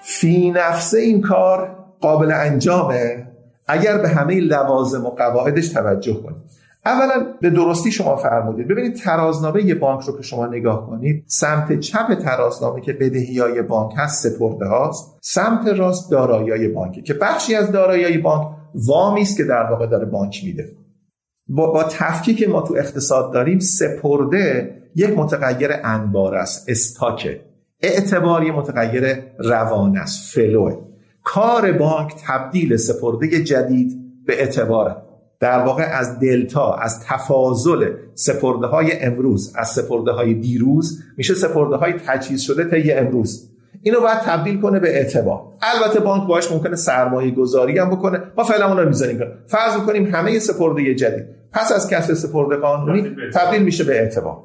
فی نفسه این کار قابل انجامه اگر به همه لوازم و قواعدش توجه کنید اولا به درستی شما فرمودید. ببینید ترازنامه یه بانک رو که شما نگاه کنید سمت چپ ترازنامه که بدهی های بانک هست سپرده هاست سمت راست دارایی بانک که بخشی از دارایی بانک وامی است که در واقع داره بانک میده. با, با تفکیک ما تو اقتصاد داریم سپرده یک متغیر انبار است استاکه اعتباری متغیر روان است فلوه. کار بانک تبدیل سپرده جدید به اعتباره در واقع از دلتا از تفاضل سپرده های امروز از سپرده های دیروز میشه سپرده های تجهیز شده طی امروز. اینو باید تبدیل کنه به اعتبار. البته بانک باش ممکنه سرمایه گذاری هم بکنه. ما فعلا اون رو می‌ذاریم فرض کنیم همه سپرده جدید. پس از کسب سپرده قانونی تبدیل میشه به اعتبار.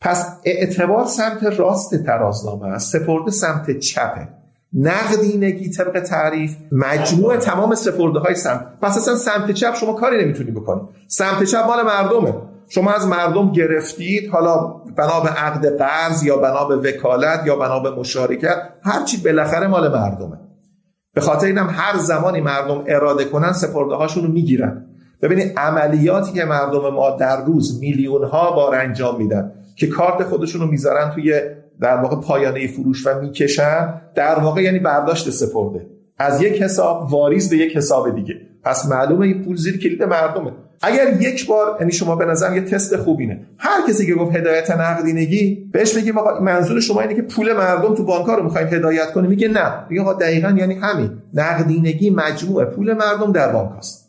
پس اعتبار سمت راست ترازنامه است. سپرده سمت چپه. نقدینگی طبق تعریف. مجموع تمام سپرده های سمت پس اصلا سمت چپ شما کاری نمی‌تونی بکنی. سمت چپ مال مردمه. شما از مردم گرفتید حالا بنا به عقد قرض یا بنا به وکالت یا بنا به مشارکت هرچی بالاخره مال مردمه. به خاطر اینم هر زمانی مردم اراده کنن سپرده هاشون رو می‌گیرن. ببینید عملیاتی که مردم ما در روز میلیون ها بار انجام میدن که کارت خودشون رو می‌ذارن توی در واقع پایانه فروش و می‌کشن در واقع یعنی برداشت سپرده. از یک حساب واریز به یک حساب دیگه. پس معلومه این پول زیر کلید مردمه. اگر یک بار یعنی شما به نظر یه تست خوبینه. هر کسی که گفت هدایت نقدینگی بهش بگیم آقا منظور شما اینه که پول مردم تو بانک رو می‌خوایم هدایت کنیم. میگه نه. میگه آقا دقیقا یعنی همین. نقدینگی مجموعه. پول مردم در بانک هست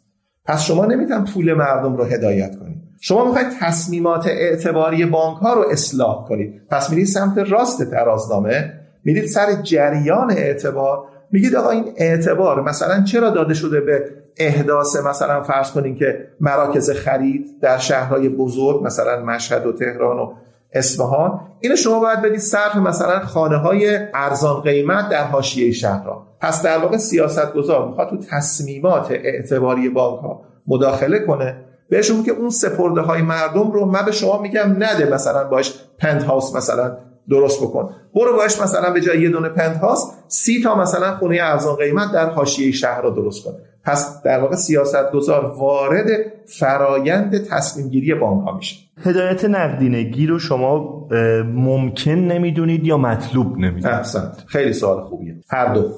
پس شما نمی‌تونید پول مردم رو هدایت کنید. شما می‌خواید تصمیمات اعتباری بانک ها رو اصلاح کنید. پس میرید سمت راست ترازنامه میرید سر جریان اعتبار میگید آقا این اعتبار مثلا چرا داده شده به احداث؟ مثلا فرض کنین که مراکز خرید در شهرهای بزرگ مثلا مشهد و تهران و اصفهان. اینو شما باید بدید صرف مثلا خانه های ارزان قیمت در حاشیه شهرها پس در واقع سیاست گذار می‌خواد تو تصمیمات اعتباری بانک ها مداخله کنه. بهشون که اون سپرده های مردم رو من به شما میگم نده مثلا باش پنت هاوس مثلا درست بکن. برو باش مثلا به جای یه دونه پنت هاوس سی تا مثلا خونه ارزان قیمت در حاشیه شهر رو درست کن پس در واقع سیاست گذار وارد فرایند تصمیم گیری بانک ها میشه. هدایت نقدینگی رو شما ممکن نمی‌دونید یا مطلوب نمی‌دونید؟ خیلی سوال خوبیه. هر دو.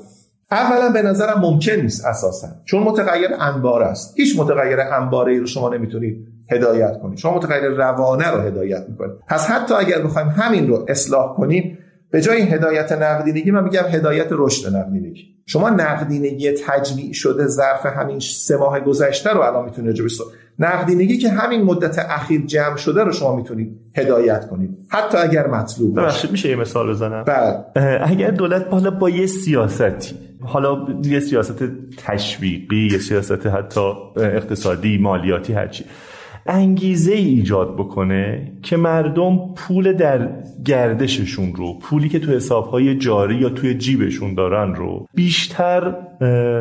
اولا به نظرم ممکن نیست اساسا. چون متغیر انبار است. هیچ متغیر انباره ای رو شما نمی‌تونید هدایت کنید. شما متغیر روانه رو هدایت می‌کنید. پس حتی اگر بخوایم همین رو اصلاح کنیم به جای هدایت نقدینگی من میگم هدایت رشد نقدینگی. شما نقدینگی تجمیع شده ظرف همین سه ماه گذشته رو الان می‌تونید راجع نقدینگی که همین مدت اخیر جمع شده رو شما می‌تونید هدایت کنید. حتی اگر مطلوب باشه. میشه یه مثال بزنم؟ بله. اگر دولت حالا با یه سیاستی حالا یه سیاست تشویقی یه سیاست حتی اقتصادی مالیاتی هرچی انگیزه ای ایجاد بکنه که مردم پول در گردششون رو پولی که تو حسابهای جاری یا توی جیبشون دارن رو بیشتر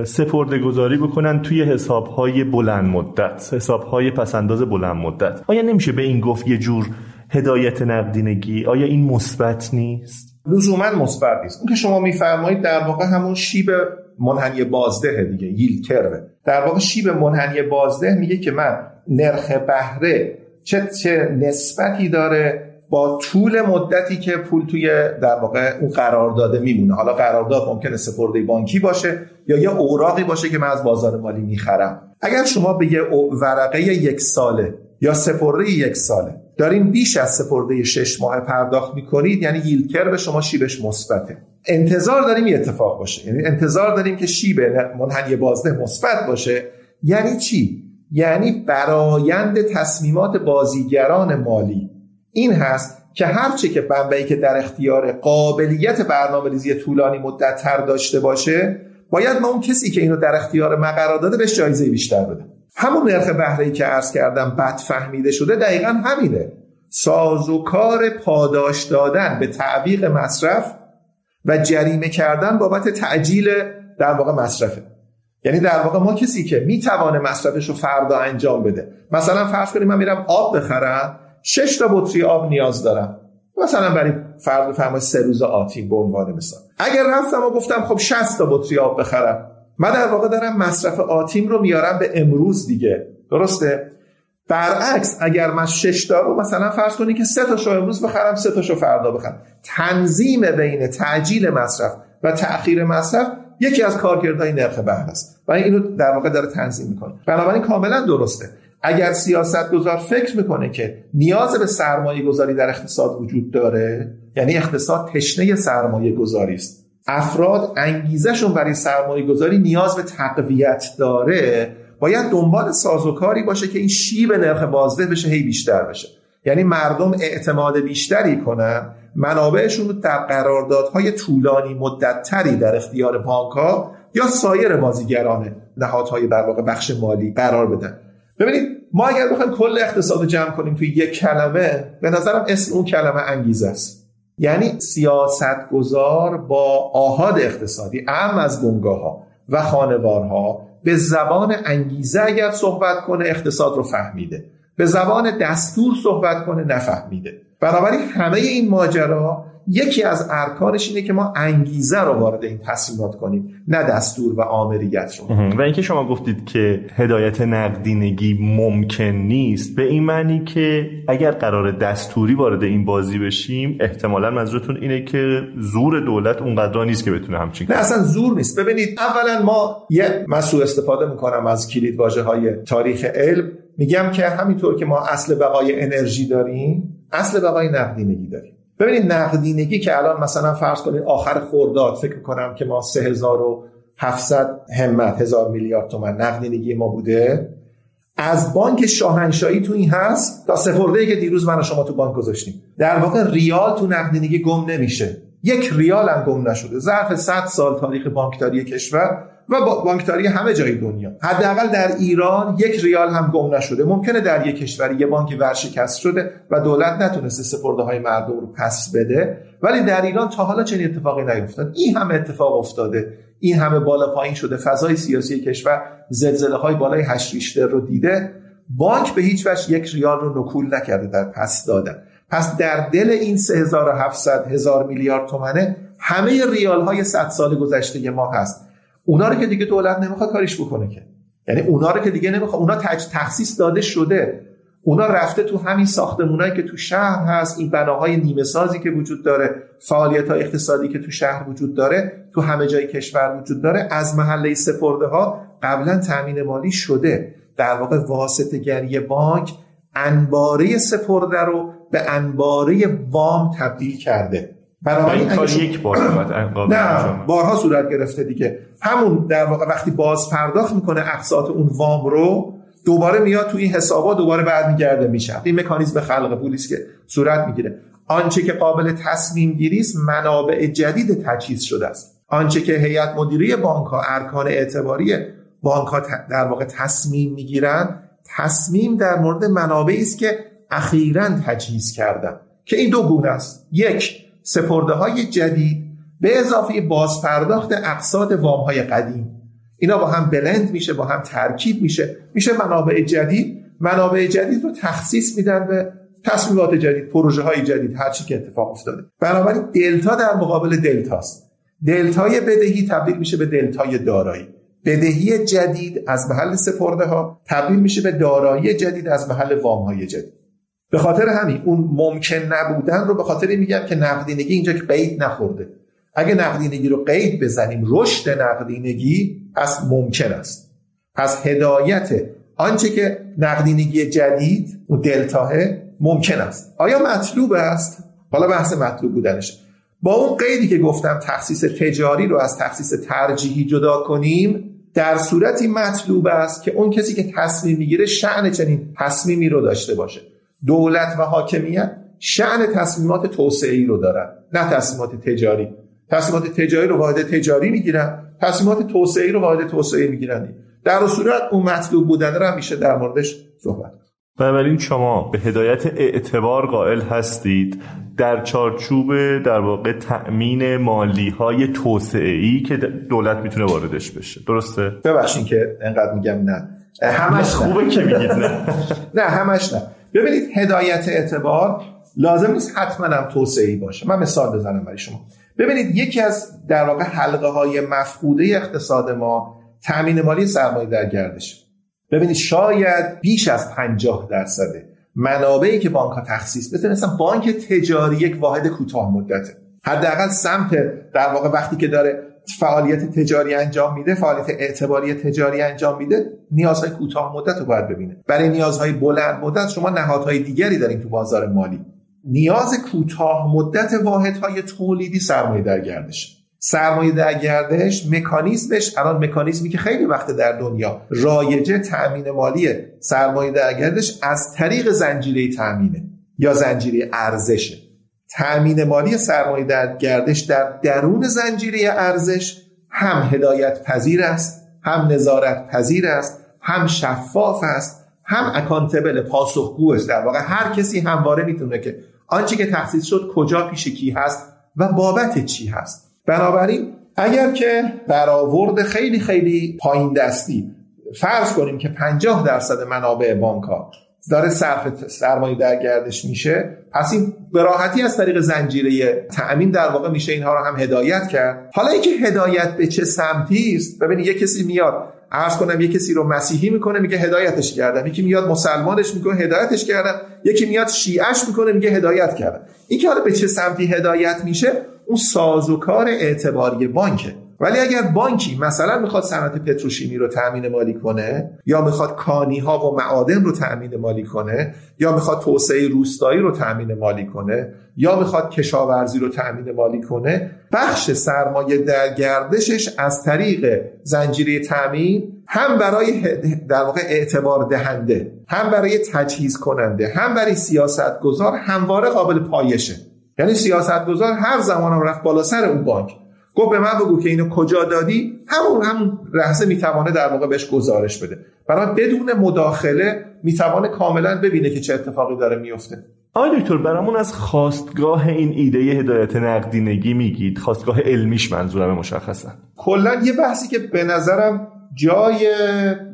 سپرده گذاری بکنن توی حسابهای بلند مدت حسابهای پسنداز بلند مدت. آیا نمیشه به این گفت یه جور هدایت نقدینگی؟ آیا این مثبت نیست؟ لزوما مثبت نیست. اون که شما میفرمایید در واقع همون شیب منحنی بازده دیگه ییل کروه در واقع شیب منحنی بازده میگه که من نرخ بهره چه چه نسبتی داره با طول مدتی که پول توی در واقع اون قرارداد میمونه. حالا قرارداد ممکنه سپرده بانکی باشه یا یه اوراقی باشه که من از بازار مالی می‌خرم. اگر شما به یه ورقه یک ساله یا سپرده یک ساله دارین بیش از سپرده شش ماه پرداخت می‌کنید یعنی ییلکر به شما شیبش مثبته. انتظار داریم یه اتفاق باشه. یعنی انتظار داریم که شیب منحنی بازده مثبت باشه. یعنی چی؟ یعنی برایند تصمیمات بازیگران مالی. این هست که هرچه که بنبعی که در اختیار قابلیت برنامه ریزی طولانی مدت تر داشته باشه باید ما اون کسی که اینو در اختیار ما قرار داده بهش جایزه بیشتر بده. همون نرخ بهره که عرض کردم بد فهمیده شده دقیقا همینه. سازوکار پاداش دادن به تعویق مصرف و جریمه کردن بابت تعجیل در واقع مصرفه. یعنی در واقع ما کسی که می‌توانه مصرفش رو فردا انجام بده. مثلا فرض کنیم من میرم آب بخرم شش تا بطری آب نیاز دارم. مثلا برای فرد فرمای سه روز آتی به عنوان مثال. اگر رفتم و گفتم خب 60 تا بطری آب بخرم. من در واقع دارم مصرف آتیم رو میارم به امروز دیگه. درسته؟ برعکس اگر من شش تا رو مثلا فرض کنید که سه تاشو امروز بخرم سه تاشو فردا بخرم. تنظیم بین تعجیل مصرف و تأخیر مصرف یکی از کارکردهای نرخ بهره است و اینو در واقع داره تنظیم می‌کنه. بنابراین کاملا درسته. اگر سیاست گذار فکر می‌کنه که نیاز به سرمایه گذاری در اقتصاد وجود داره یعنی اقتصاد تشنه سرمایه گذاری است افراد انگیزشون برای سرمایه گذاری نیاز به تقویت داره باید دنبال سازوکاری باشه که این شیب نرخ بازده بشه هی بیشتر بشه. یعنی مردم اعتماد بیشتری کنن منابعشون رو در قراردادهای طولانی مدتتری در اختیار بانک ها یا سایر بازیگران نهادهای در واقع بخش مالی قرار بدن. ببینید ما اگر بخوایم کل اقتصاد جمع کنیم توی یک کلمه به نظرم اسم اون کلمه انگیزه است. یعنی سیاست گذار با آهاد اقتصادی اهم از بنگاه ها و خانوارها به زبان انگیزه اگر صحبت کنه اقتصاد رو فهمیده. به زبان دستور صحبت کنه نفهمیده. بنابراین همه این ماجرا یکی از ارکانش اینه که ما انگیزه رو وارد این تصمیمات کنیم نه دستور و آمریت رو. و اینکه شما گفتید که هدایت نقدینگی ممکن نیست به این معنی که اگر قرار دستوری وارد این بازی بشیم احتمالا منظورتون اینه که زور دولت اونقدر نیست که بتونه همچین نه اصلا زور نیست. ببینید اولا ما یه مسئول استفاده می‌کنم از کلید واژه های تاریخ علم. میگم که همینطور که ما اصل بقای انرژی داریم اصل بقای نقدینگی داریم. ببینید نقدینگی که الان مثلا فرض کنید آخر خورداد فکر کنم که ما 3700 همت هزار میلیارد تومن نقدینگی ما بوده. از بانک شاهنشاهی تو این هست تا سپرده که دیروز من و شما تو بانک گذاشتیم. در واقع ریال تو نقدینگی گم نمیشه. یک ریال هم گم نشده. ظرف 100 سال تاریخ بانکداری کشور و بانکداری همه جای دنیا. حداقل در ایران یک ریال هم گم نشده. ممکنه در یک کشوری یه بانک ورشکست شده و دولت نتونسته سپرده های مردم رو پس بده. ولی در ایران تا حالا چنین اتفاقی نیفتاد. این همه اتفاق افتاده. این همه بالا پایین شده. فضای سیاسی کشور زلزله های بالای 8 ریشتر رو دیده. بانک به هیچ وجه یک ریال رو نکول نکرده در پس دادن. پس در دل این 3700 هزار میلیارد تومنه همه ریال های 100 سال گذشته ما هست. اونا رو که دیگه دولت نمی‌خواد کاریش بکنه که. یعنی اونا رو که دیگه نمی‌خواد اونا تخصیص داده شده. اونا رفته تو همین ساختمونایی که تو شهر هست این بناهای نیمه سازی که وجود داره فعالیت های اقتصادی که تو شهر وجود داره تو همه جای کشور وجود داره از محله سپرده ها قبلا تامین مالی شده. در واقع واسطه گری بانک انباره سپرده رو به انباره وام تبدیل کرده. بنابراین کار یک بار نه بارها صورت گرفته دیگه. همون در واقع وقتی باز پرداخت می‌کنه اقساط اون وام رو دوباره میاد تو این حسابا دوباره برمیگرده میشه این مکانیزم خلق پولیس که صورت می‌گیره. آنچه که قابل تصمیم گیری است منابع جدید تجهیز شده است. آنچه که هیئت مدیره بانک ها ارکان اعتباری بانک ها در واقع تصمیم می‌گیرن تصمیم در مورد منابعی است که اخیرا تجهیز کردن. که این دو گونه است. یک سپرده های جدید. به اضافه بازپرداخت اقساط وام های قدیم. اینا با هم بلند میشه با هم ترکیب میشه. میشه منابع جدید. منابع جدید رو تخصیص میدن به تصمیمات جدید پروژه های جدید هر چی که اتفاق افتاده. بنابراین دلتا در مقابل دلتاست. دلتای بدهی تبدیل میشه به دلتای دارایی. بدهی جدید از محل سپرده ها تبدیل میشه به دارایی جدید از محل وام های جدید. به خاطر همین اون ممکن نبودن رو به خاطر میگم که نقدینگی اینجا که قید نخورده. اگه نقدینگی رو قید بزنیم رشد نقدینگی پس ممکن است. پس هدایت آنچه که نقدینگی جدید و دلتاه ممکن است. آیا مطلوب است؟ حالا بحث مطلوب بودنش. با اون قیدی که گفتم تخصیص تجاری رو از تخصیص ترجیحی جدا کنیم در صورتی مطلوب است که اون کسی که تصمیم می‌گیره شعن چنین تصمیمی رو داشته باشه. دولت و حاکمیت شعن تصمیمات توسعه رو دارن نه تصمیمات تجاری. تصمیمات تجاری رو واحد تجاری می‌گیرن تصمیمات توسعه رو واحد توسعه می‌گیرن. در صورت اون مطلوب بودن رو میشه در موردش صحبت بنابراین شما به هدایت اعتبار قائل هستید در چارچوب در واقع تأمین مالی های توسعه ای که دولت می‌تونه واردش بشه. درسته؟ ببخشید که انقدر میگم نه. همش خوبه که میگید نه. نه همش نه. ببینید هدایت اعتبار لازم نیست حتما هم توسعه باشه. من مثال بزنم برای شما. ببینید یکی از در واقع حلقه های مفقوده اقتصاد ما تامین مالی سرمایه در گردش ببینید شاید بیش از 50 درصد منابعی که بانک ها تخصیص بده مثلا بانک تجاری یک واحد کوتاه مدته. حداقل سمت در واقع وقتی که داره فعالیت تجاری انجام میده فعالیت اعتباری تجاری انجام میده نیازهای کوتاه مدت رو باید ببینه. برای نیازهای بلند مدت شما نهادهای دیگری داریم تو بازار مالی. نیاز کوتاه مدت واحدهای تولیدی سرمایه در گردش. سرمایه در گردش مکانیزمش الان مکانیزمی که خیلی وقت در دنیا رایجه تأمین مالی سرمایه در گردش از طریق زنجیره تأمینه یا زنجیره ارزشه تأمین مالی سرمایه در گردش در درون زنجیره ارزش هم هدایت پذیر است هم نظارت پذیر است هم شفاف است هم اکانتبل پاسخگو است در واقع هر کسی همواره می‌تونه که آنچه که تخصیص شد کجا پیش کی هست و بابت چی هست. بنابراین اگر که برآورد خیلی خیلی پایین دستی فرض کنیم که 50 درصد منابع بانک ها داره صرف سرمایه در گردش میشه پس این به راحتی از طریق زنجیره تأمین در واقع میشه اینها رو هم هدایت کرد. حالا اینکه هدایت به چه سمتی است ببینید یه کسی میاد عرض کنم یه کسی رو مسیحی می‌کنه میگه هدایتش کردم. یکی میاد مسلمانش می‌کنه هدایتش کردم. یکی میاد شیعش می‌کنه میگه هدایت کردم. این که حالا به چه سمتی هدایت میشه؟ اون سازوکار اعتباری بانکه. ولی اگر بانکی مثلا می‌خواد صنعت پتروشیمی رو تأمین مالی کنه یا می‌خواد کانی ها و معادن رو تأمین مالی کنه یا می‌خواد توسعه روستایی رو تأمین مالی کنه یا می‌خواد کشاورزی رو تأمین مالی کنه بخش سرمایه در گردشش از طریق زنجیره تأمین هم برای در واقع اعتبار دهنده هم برای تجهیز کننده هم برای سیاست گذار همواره قابل پایشه. یعنی سیاست گذار هر زمان هم رفت بالا سر اون بانک. گفت به من بگو که اینو کجا دادی؟ همون همون لحظه می‌توانه در واقع بهش گزارش بده. برای بدون مداخله می‌توانه کاملا ببینه که چه اتفاقی داره میفته. آقای دکتر برامون از خواستگاه این ایده هدایت نقدینگی میگید. خواستگاه علمیش منظورم مشخصا. کلا یه بحثی که به نظرم جای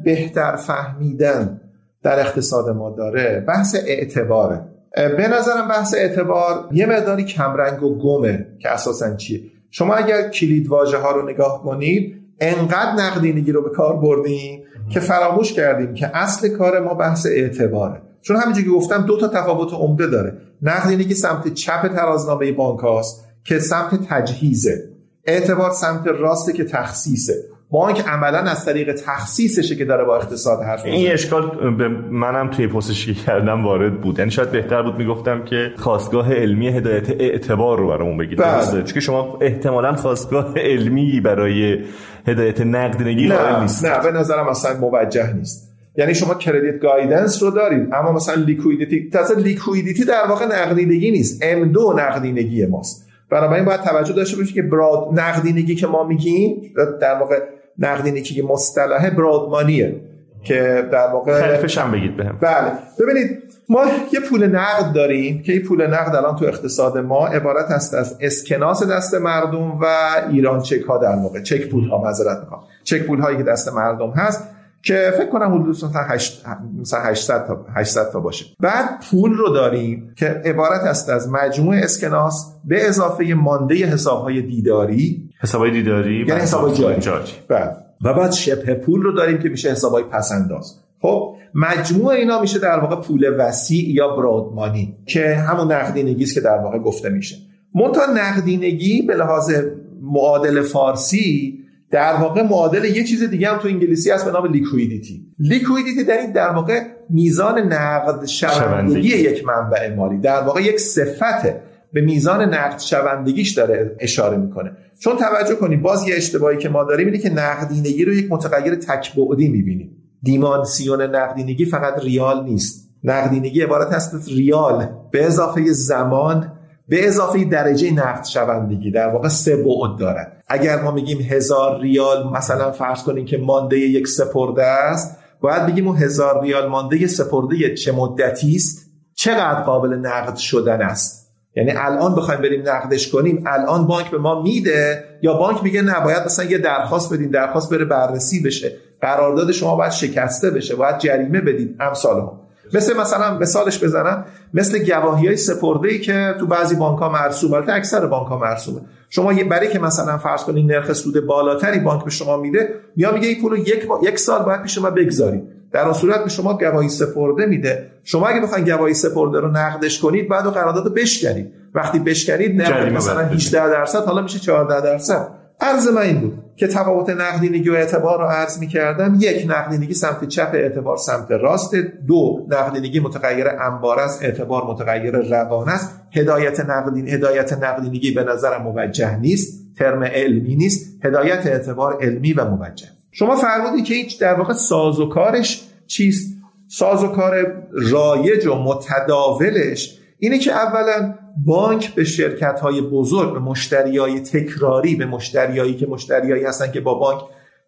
بهتر فهمیدن در اقتصاد ما داره بحث اعتباره. به نظرم بحث اعتبار یه مقداری کمرنگ و گمه که اساسا چیه. شما اگر کلید واژه ها رو نگاه کنید انقدر نقدینگی رو به کار بردیم که فراموش کردیم که اصل کار ما بحث اعتباره. چون همینجوری که گفتم دو تا تفاوت عمده داره. نقدینگی سمت چپ ترازنامه بانک هاست که سمت تجهیزه. اعتبار سمت راسته که تخصیصه. بانک عملا از طریق تخصیصشه که داره با اقتصاد حرف این اشکال به منم توی پرسشی کردم وارد بود. یعنی شاید بهتر بود می‌گفتم که خاستگاه علمی هدایت اعتبار رو برامون بگید. بله. چون شما احتمالا خاستگاه علمی برای هدایت نقدینگی نه نیست نه به نظرم اصلا موجه نیست. یعنی شما credit guidance رو دارید اما مثلا liquidity تازه liquidity در واقع نقدینگی نیست. M2 نقدینگی ماست. بنابراین باید توجه داشته باشید که broad نقدینگی که ما میگیم در واقع نقدینگی که مصطلح برادمانیه که در واقع تعریفش هم بگید بهم. بله. ببینید ما یه پول نقد داریم که این پول نقد الان تو اقتصاد ما عبارت است از اسکناس دست مردم و ایران چک ها در واقع چک پول ها معذرت می‌خوام. چک پول هایی که دست مردم هست که فکر کنم حدود مثلا 800 تا 800 تا باشه. بعد پول رو داریم که عبارت است از مجموع اسکناس به اضافه مانده حساب های دیداری حساب های دیداری یعنی حساب جاری, جاری. بعد و بعد شبه پول رو داریم که میشه حساب های پسنداز. خب مجموع اینا میشه در واقع پول وسیع یا برادمانی که همون نقدینگی است که در واقع گفته میشه. منتها نقدینگی به لحاظ معادل فارسی در واقع معادل یه چیز دیگه هم تو انگلیسی هست به نام liquidity liquidity در این در واقع میزان نقد شوندگی یک منبع مالی. در واقع یک صفته به میزان نقد شوندگیش داره اشاره می‌کنه. چون توجه کنید باز یه اشتباهی که ما داریم اینه که نقدینگی رو یک متغیر تک‌بعدی می‌بینیم. دیمانسیون نقدینگی فقط ریال نیست. نقدینگی عبارت هست از ریال به اضافه زمان به اضافه درجه نقد شوندگی در واقع سه بعد دارد. اگر ما میگیم هزار ریال مثلا فرض کنیم که مانده یک سپرده است باید بگیم اون هزار ریال مانده سپرده چه مدتی است؟ چقدر قابل نقد شدن است؟ یعنی الان بخوایم بریم نقدش کنیم الان بانک به ما میده یا بانک میگه نه باید مثلا یه درخواست بدین درخواست بره بررسی بشه. قرارداد شما باید شکسته بشه باید جریمه بدید امثال هم مثل مثلا مثالش بزنم مثل گواهی های سپرده ای که تو بعضی بانک ها مرسوم البته اکثر بانک ها مرسومه. شما برای که مثلا فرض کنید نرخ سود بالاتری بانک به شما میده یا میگه این پول یک, یک سال باید پیش شما بگذارید در اون صورت به شما گواهی سپرده میده شما اگه بخواید گواهی سپرده رو نقدش کنید بعد قرارداد بشکنید. وقتی بشکنید نرخ مثلا 18 درصد حالا میشه 14 درصد. عرض من این بود که تفاوت نقدینگی و اعتبار رو عرض می کردم یک نقدینگی سمت چپ اعتبار سمت راست. دو نقدینگی متغیر انبار است اعتبار متغیر روان است. هدایت نقدین هدایت نقدینگی به نظرم موجه نیست. ترم علمی نیست. هدایت اعتبار علمی و موجه. شما فرمودی که هیچ در واقع سازوکارش چیست؟ سازوکار رایج و متداولش اینه که اولا بانک به شرکت های بزرگ به مشتری های تکراری به مشتریایی که مشتریایی هستن که با بانک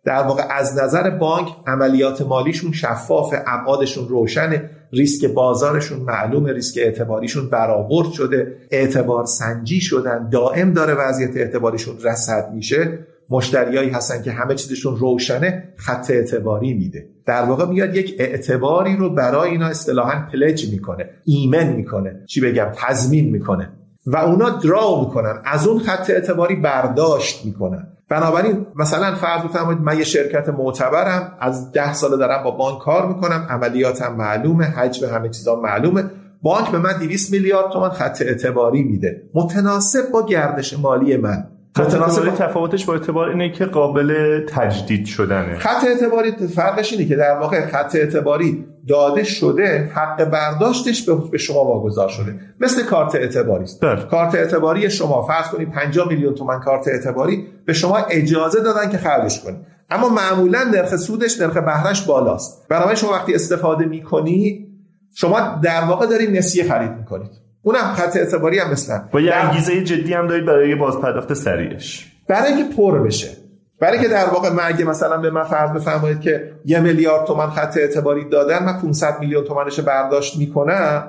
در واقع از نظر بانک عملیات مالیشون شفاف ابعادشون روشن ریسک بازارشون معلوم ریسک اعتباریشون برآورد شده اعتبار سنجی شدن دائم داره وضعیت اعتباریشون رصد میشه. مشتریایی هستن که همه چیزشون روشنه خط اعتباری میده. در واقع میاد یک اعتباری رو برای اینا اصطلاحا پلج می‌کنه ایمن می‌کنه چی بگم تضمین می‌کنه. و اونا دراو می‌کنن از اون خط اعتباری برداشت می‌کنن. بنابراین مثلا فرض بفرمایید من یه شرکت معتبرم از ده سال دارم با بانک کار می‌کنم عملیاتم معلومه حجم همه چیزا معلومه. بانک به من 200 میلیارد تومان خط اعتباری میده. متناسب با گردش مالی من. متناسب تفاوتش با اعتبار اینه که قابل تجدید شدنه. خط اعتباری فرقش اینه که در واقع خط اعتباری داده شده حق برداشتش به شما واگذار شده. مثل کارت اعتباری است. بله. کارت اعتباری شما فرض کنید 50 میلیون تومن کارت اعتباری به شما اجازه دادن که خرجش کنید. اما معمولا نرخ سودش نرخ بهرهش بالاست. برای شما وقتی استفاده می‌کنی شما در واقع دارید نسیه خرید می‌کنید. اونم خط اعتباری هم مثلا و یه انگیزه جدی هم دارید برای بازپرداخت سریعش. برای اینکه پر بشه. برای که در واقع من مثلا به من فرض بفرمایید که یه میلیارد تومن خط اعتباری دادن من 500 میلیون تومنش برداشت می‌کنم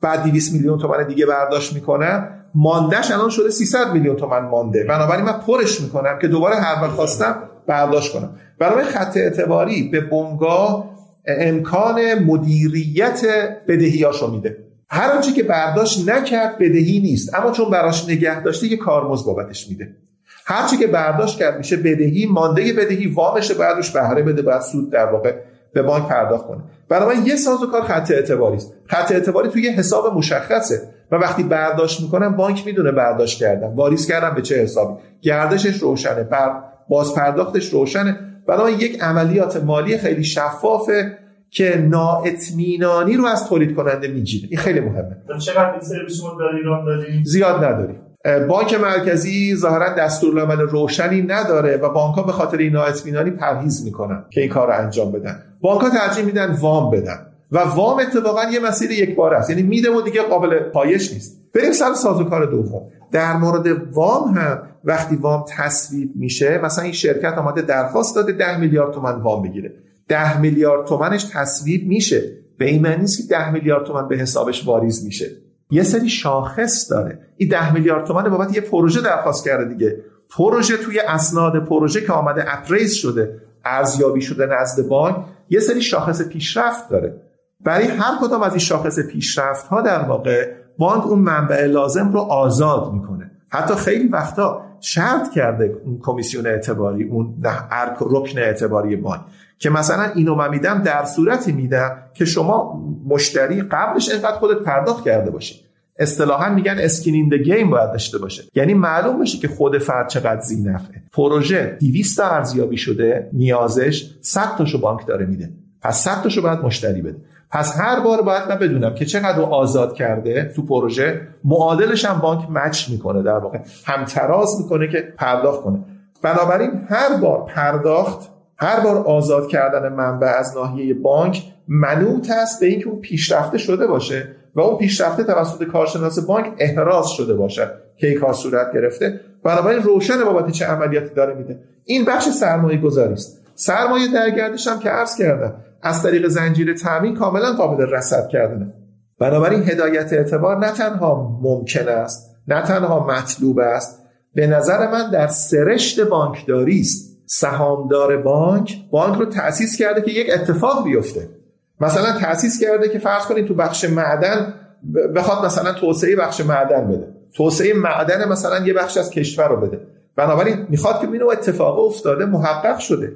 بعد 200 میلیون تومن دیگه برداشت می‌کنم ماندهش الان شده 300 میلیون تومن مانده. بنابراین من پرش می‌کنم که دوباره هر وقت خواستم برداشت کنم. برای خط اعتباری به بنگاه امکان مدیریت بدهیاشو میده. هر آنچه که برداشت نکرد بدهی نیست. اما چون براش نگه داشته یه کارمزد بابتش میده. هر که برداشت کرد میشه بدهی مانده بدهی وامشه بعدش بهره بده بعد سود در واقع به بانک پرداخت کنه. برای من یه ساز و کار خط اعتباری است. خط اعتباری توی حساب مشخصه. و وقتی برداشت می‌کنم بانک می‌دونه برداشت کردم. واریز کردم به چه حسابی. گردشش روشنه. بر باز پرداختش روشنه. برای یک عملیات مالی خیلی شفافه. که نااطمینانی رو از تولید کننده می‌گیره. این خیلی مهمه. چقدر این سرویس در ایران داریم؟ زیاد نداریم. بانک مرکزی ظاهرا دستورالعمل روشنی نداره و بانک ها به خاطر این نااطمینانی پرهیز می‌کنن که این کار رو انجام بدن. بانک ها ترجیح میدن وام بدن و وام اتفاقا یه مسیر یک بار است. یعنی میده و دیگه قابل پایش نیست. بریم سر سازوکار دوم. در مورد وام هم وقتی وام تصویب میشه مثلا این شرکت آماده درخواست داده 10 میلیارد تومن وام بگیره. 10 میلیارد تومنش تصویب میشه. به این معنی نیست که 10 میلیارد تومن به حسابش واریز میشه. یه سری شاخص داره. این 10 میلیارد تومن بابت یه پروژه درخواست کرده دیگه. پروژه توی اسناد پروژه که آمده اپریز شده ارزیابی شده نزد بانک یه سری شاخص پیشرفت داره. برای هر کدام از این شاخص پیشرفت ها در واقع بانک اون منبع لازم رو آزاد می‌کنه. حتی خیلی وقتا شرط کرده اون کمیسیون اعتباری اون رکن اعتباری بانک. که مثلا اینو من میدم در صورتی میدم که شما مشتری قبلش اینقدر خودت پرداخت کرده باشی. اصطلاحا میگن اسکین د گیم باید داشته باشه. یعنی معلوم بشه که خود فرد چقدر زینفه پروژه 200 تا ارزیابی شده نیازش 100 تاشو بانک داره میده. پس 100 تاشو باید مشتری بده. پس هر بار باید من بدونم که چقدر آزاد کرده تو پروژه معادلش هم بانک مچ می‌کنه در واقع. همتراز می‌کنه که پرداخت کنه. بنابراین هر بار پرداخت هر بار آزاد کردن منبع از ناحیه بانک منوط است به اینکه اون پیشرفته شده باشه و اون پیشرفته توسط کارشناس بانک احراز شده باشه که کار صورت گرفته. بنابراین روشن بابت چه عملیاتی داره میده این بخش سرمایه گذاری است. سرمایه در گردش هم که عرض کردم از طریق زنجیره تامین کاملا قابل رصد کردنه. بنابراین هدایت اعتبار نه تنها ممکن است نه تنها مطلوب است به نظر من در سرشت بانکداری است. سهامدار بانک بانک رو تأسیس کرده که یک اتفاق بیفته. مثلا تأسیس کرده که فرض کنید تو بخش معدن بخواد مثلا توسعه بخش معدن بده. توسعه معدن مثلا یه بخش از کشور رو بده. بنابراین می‌خواد که اینو اتفاق افتاده محقق شده.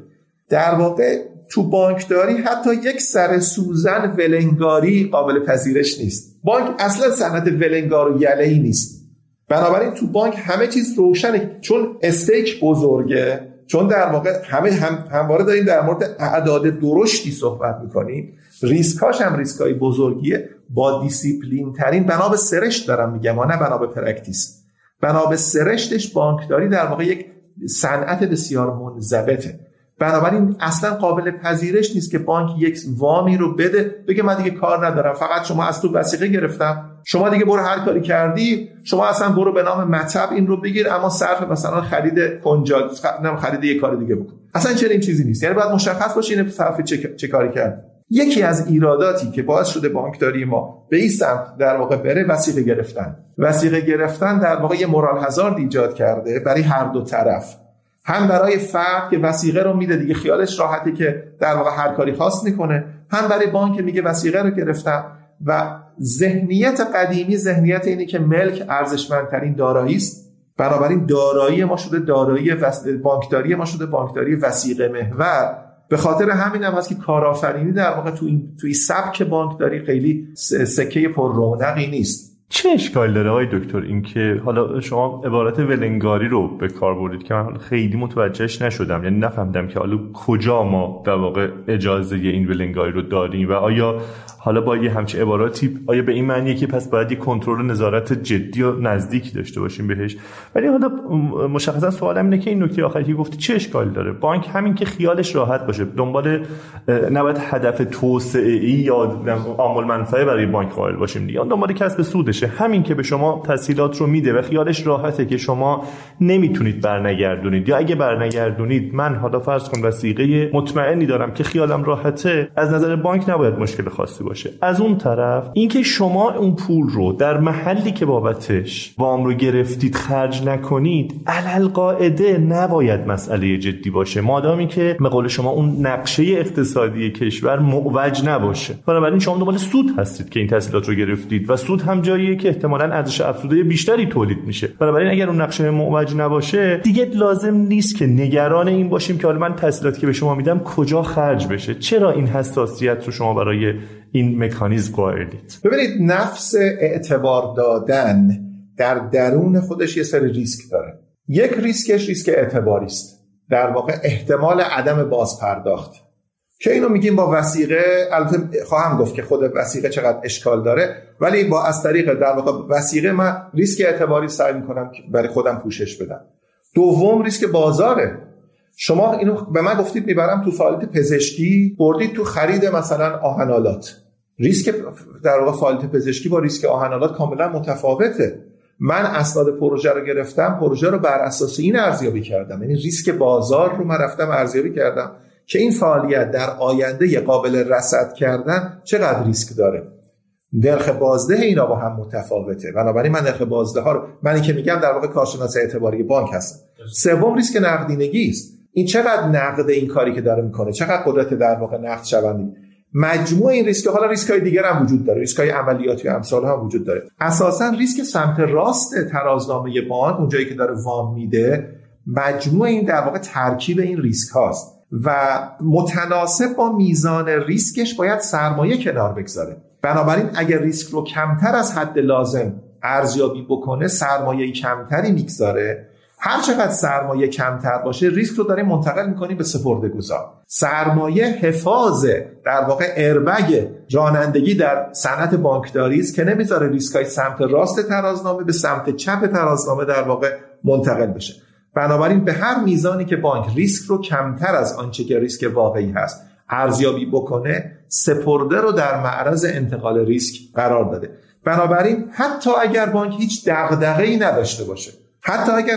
در واقع تو بانکداری حتی یک سر سوزن ولنگاری قابل پذیرش نیست. بانک اصلا صنعت ولنگار و یله ای نیست. بنابراین تو بانک همه چیز روشنه. چون stake بزرگه. چون در واقع همه هم همواره داریم در مورد اعداد درشتی صحبت می‌کنیم. ریسکاش هم ریسکای بزرگیه. با دیسیپلین ترین بنا به سرشت دارم میگم نه بنا به practice. بنا به سرشتش بانکداری در واقع یک صنعت بسیار منضبطه. بنابراین اصلا قابل پذیرش نیست که بانک یک وامی رو بده بگه من دیگه کار ندارم فقط شما از تو وسیقه گرفتم. شما دیگه برو هر کاری کردی شما اصلا برو به نام مطب این رو بگیر اما صرف مثلا خرید کنجال خرید یه کار دیگه بکن. اصلا چرا این چیزی نیست. یعنی باید مشخص باشه این صرف چه, چه کاری کرد. یکی از ایراداتی که باعث شده بانکداری ما به این سمت در واقع بره وسیقه گرفتن. وسیقه گرفتن در واقع یه مورال هزارد ایجاد کرده برای هر دو طرف. هم برای فرد که وسیقه رو میده دیگه خیالش راحته که در واقع هر کاری خاص می‌کنه هم برای بانک میگه وسیقه رو گرفتم و ذهنیت قدیمی ذهنیت اینه که ملک ارزشمندترین دارایی است. بنابراین دارایی ما شده دارایی وس... بانکداری ما شده بانکداری وسیقه محور. به خاطر همین هم هست که کارآفرینی در واقع تو این توی سبک بانکداری خیلی سکه پر رونقی نیست. چه اشکال داره آقای دکتر؟ اینکه حالا شما عبارت ولنگاری رو به کار بردید که من خیلی متوجهش نشدم. یعنی نفهمیدم که حالا کجا ما در واقع اجازه این ولنگاری رو داریم و آیا حالا با یه همچه عباراتی آیا به این معنیه که پس باید یه کنترل نظارت جدی و نزدیک داشته باشیم بهش؟ ولی حالا مشخصا سوالم اینه که این نکته آخری که گفتی چه اشکال داره؟ بانک همین که خیالش راحت باشه. دنبال نباید هدف توسعه ای یا عامل منفعه برای بانک قائل باشیم دیگه. دنبال کسب سودشه همین که به شما تسهیلات رو میده و خیالش راحته که شما نمی‌تونید برنگردونید. یا اگه برنگردونید من حالا فرض کن وسیقه مطمئنی دارم که خیالم راحته از نظر بانک نباید مشکل خاصی باشه. از اون طرف اینکه شما اون پول رو در محلی که بابتش وام رو گرفتید خرج نکنید علل قاعده نباید مسئله جدی باشه. مادامی که به شما اون نقشه اقتصادی کشور معوج نباشه. بنابراین شما دنبال سود هستید که این تحصیلات رو گرفتید و سود هم جاییه که احتمالا ارزش افزوده بیشتری تولید میشه. بنابراین اگر اون نقشه معوج نباشه دیگه لازم نیست که نگران این باشیم که حالا من تحصیلاتی که به شما میدم کجا خرج بشه. چرا این حساسیت رو شما برای این مکانیزم قائلید ببینید نفس اعتبار دادن در درون خودش یه سری ریسک داره. یک ریسکش ریسک اعتباری است در واقع احتمال عدم بازپرداخت. که اینو میگیم با وثیقه البته خواهم گفت که خود وثیقه چقدر اشکال داره ولی با از طریق در واقع وثیقه من ریسک اعتباری سعی می‌کنم برای خودم پوشش بدم. دوم ریسک بازاره. شما اینو به من گفتید می‌برم تو فعالیت پزشکی بردید تو خرید مثلا آهن‌آلات ریسک در واقع فعالیت پزشکی با ریسک آهن‌آلات کاملا متفاوته. من اسناد پروژه رو گرفتم پروژه رو بر اساس این ارزیابی کردم. یعنی ریسک بازار رو من رفتم ارزیابی کردم. که این فعالیت در آینده قابل رصد کردن چقدر ریسک داره. نرخ بازده اینا با هم متفاوته. بنابراین من نرخ بازده ها رو من که میگم در واقع کارشناس اعتباری بانک هستم. سوم ریسک نقدینگی است. این چقدر نقد این کاری که داره می‌کنه؟ چقدر قدرت در واقع نقد شوندگی مجموع این ریسک حالا ریسک های دیگر هم وجود داره. ریسک های عملیاتی و امثال هم وجود داره. اساسا ریسک سمت راست ترازنامه بانک اونجایی که داره وام میده مجموع این در واقع ترکیب این ریسک هاست. و متناسب با میزان ریسکش باید سرمایه کنار بگذاره. بنابراین اگر ریسک رو کمتر از حد لازم ارزیابی بکنه سرمایه کمتری می‌گذاره. هر چقدر سرمایه کمتر باشه ریسک رو داریم منتقل می‌کنیم به سپرده گذار سرمایه حفاظ در واقع ایربگ رانندگی در صنعت بانکداری است که نمی‌ذاره ریسک های سمت راست ترازنامه به سمت چپ ترازنامه در واقع منتقل بشه. بنابراین به هر میزانی که بانک ریسک رو کمتر از آنچه که ریسک واقعی هست ارزیابی بکنه سپرده رو در معرض انتقال ریسک قرار داده. بنابراین حتی اگر بانک هیچ دغدغه‌ای نداشته باشه حتی اگر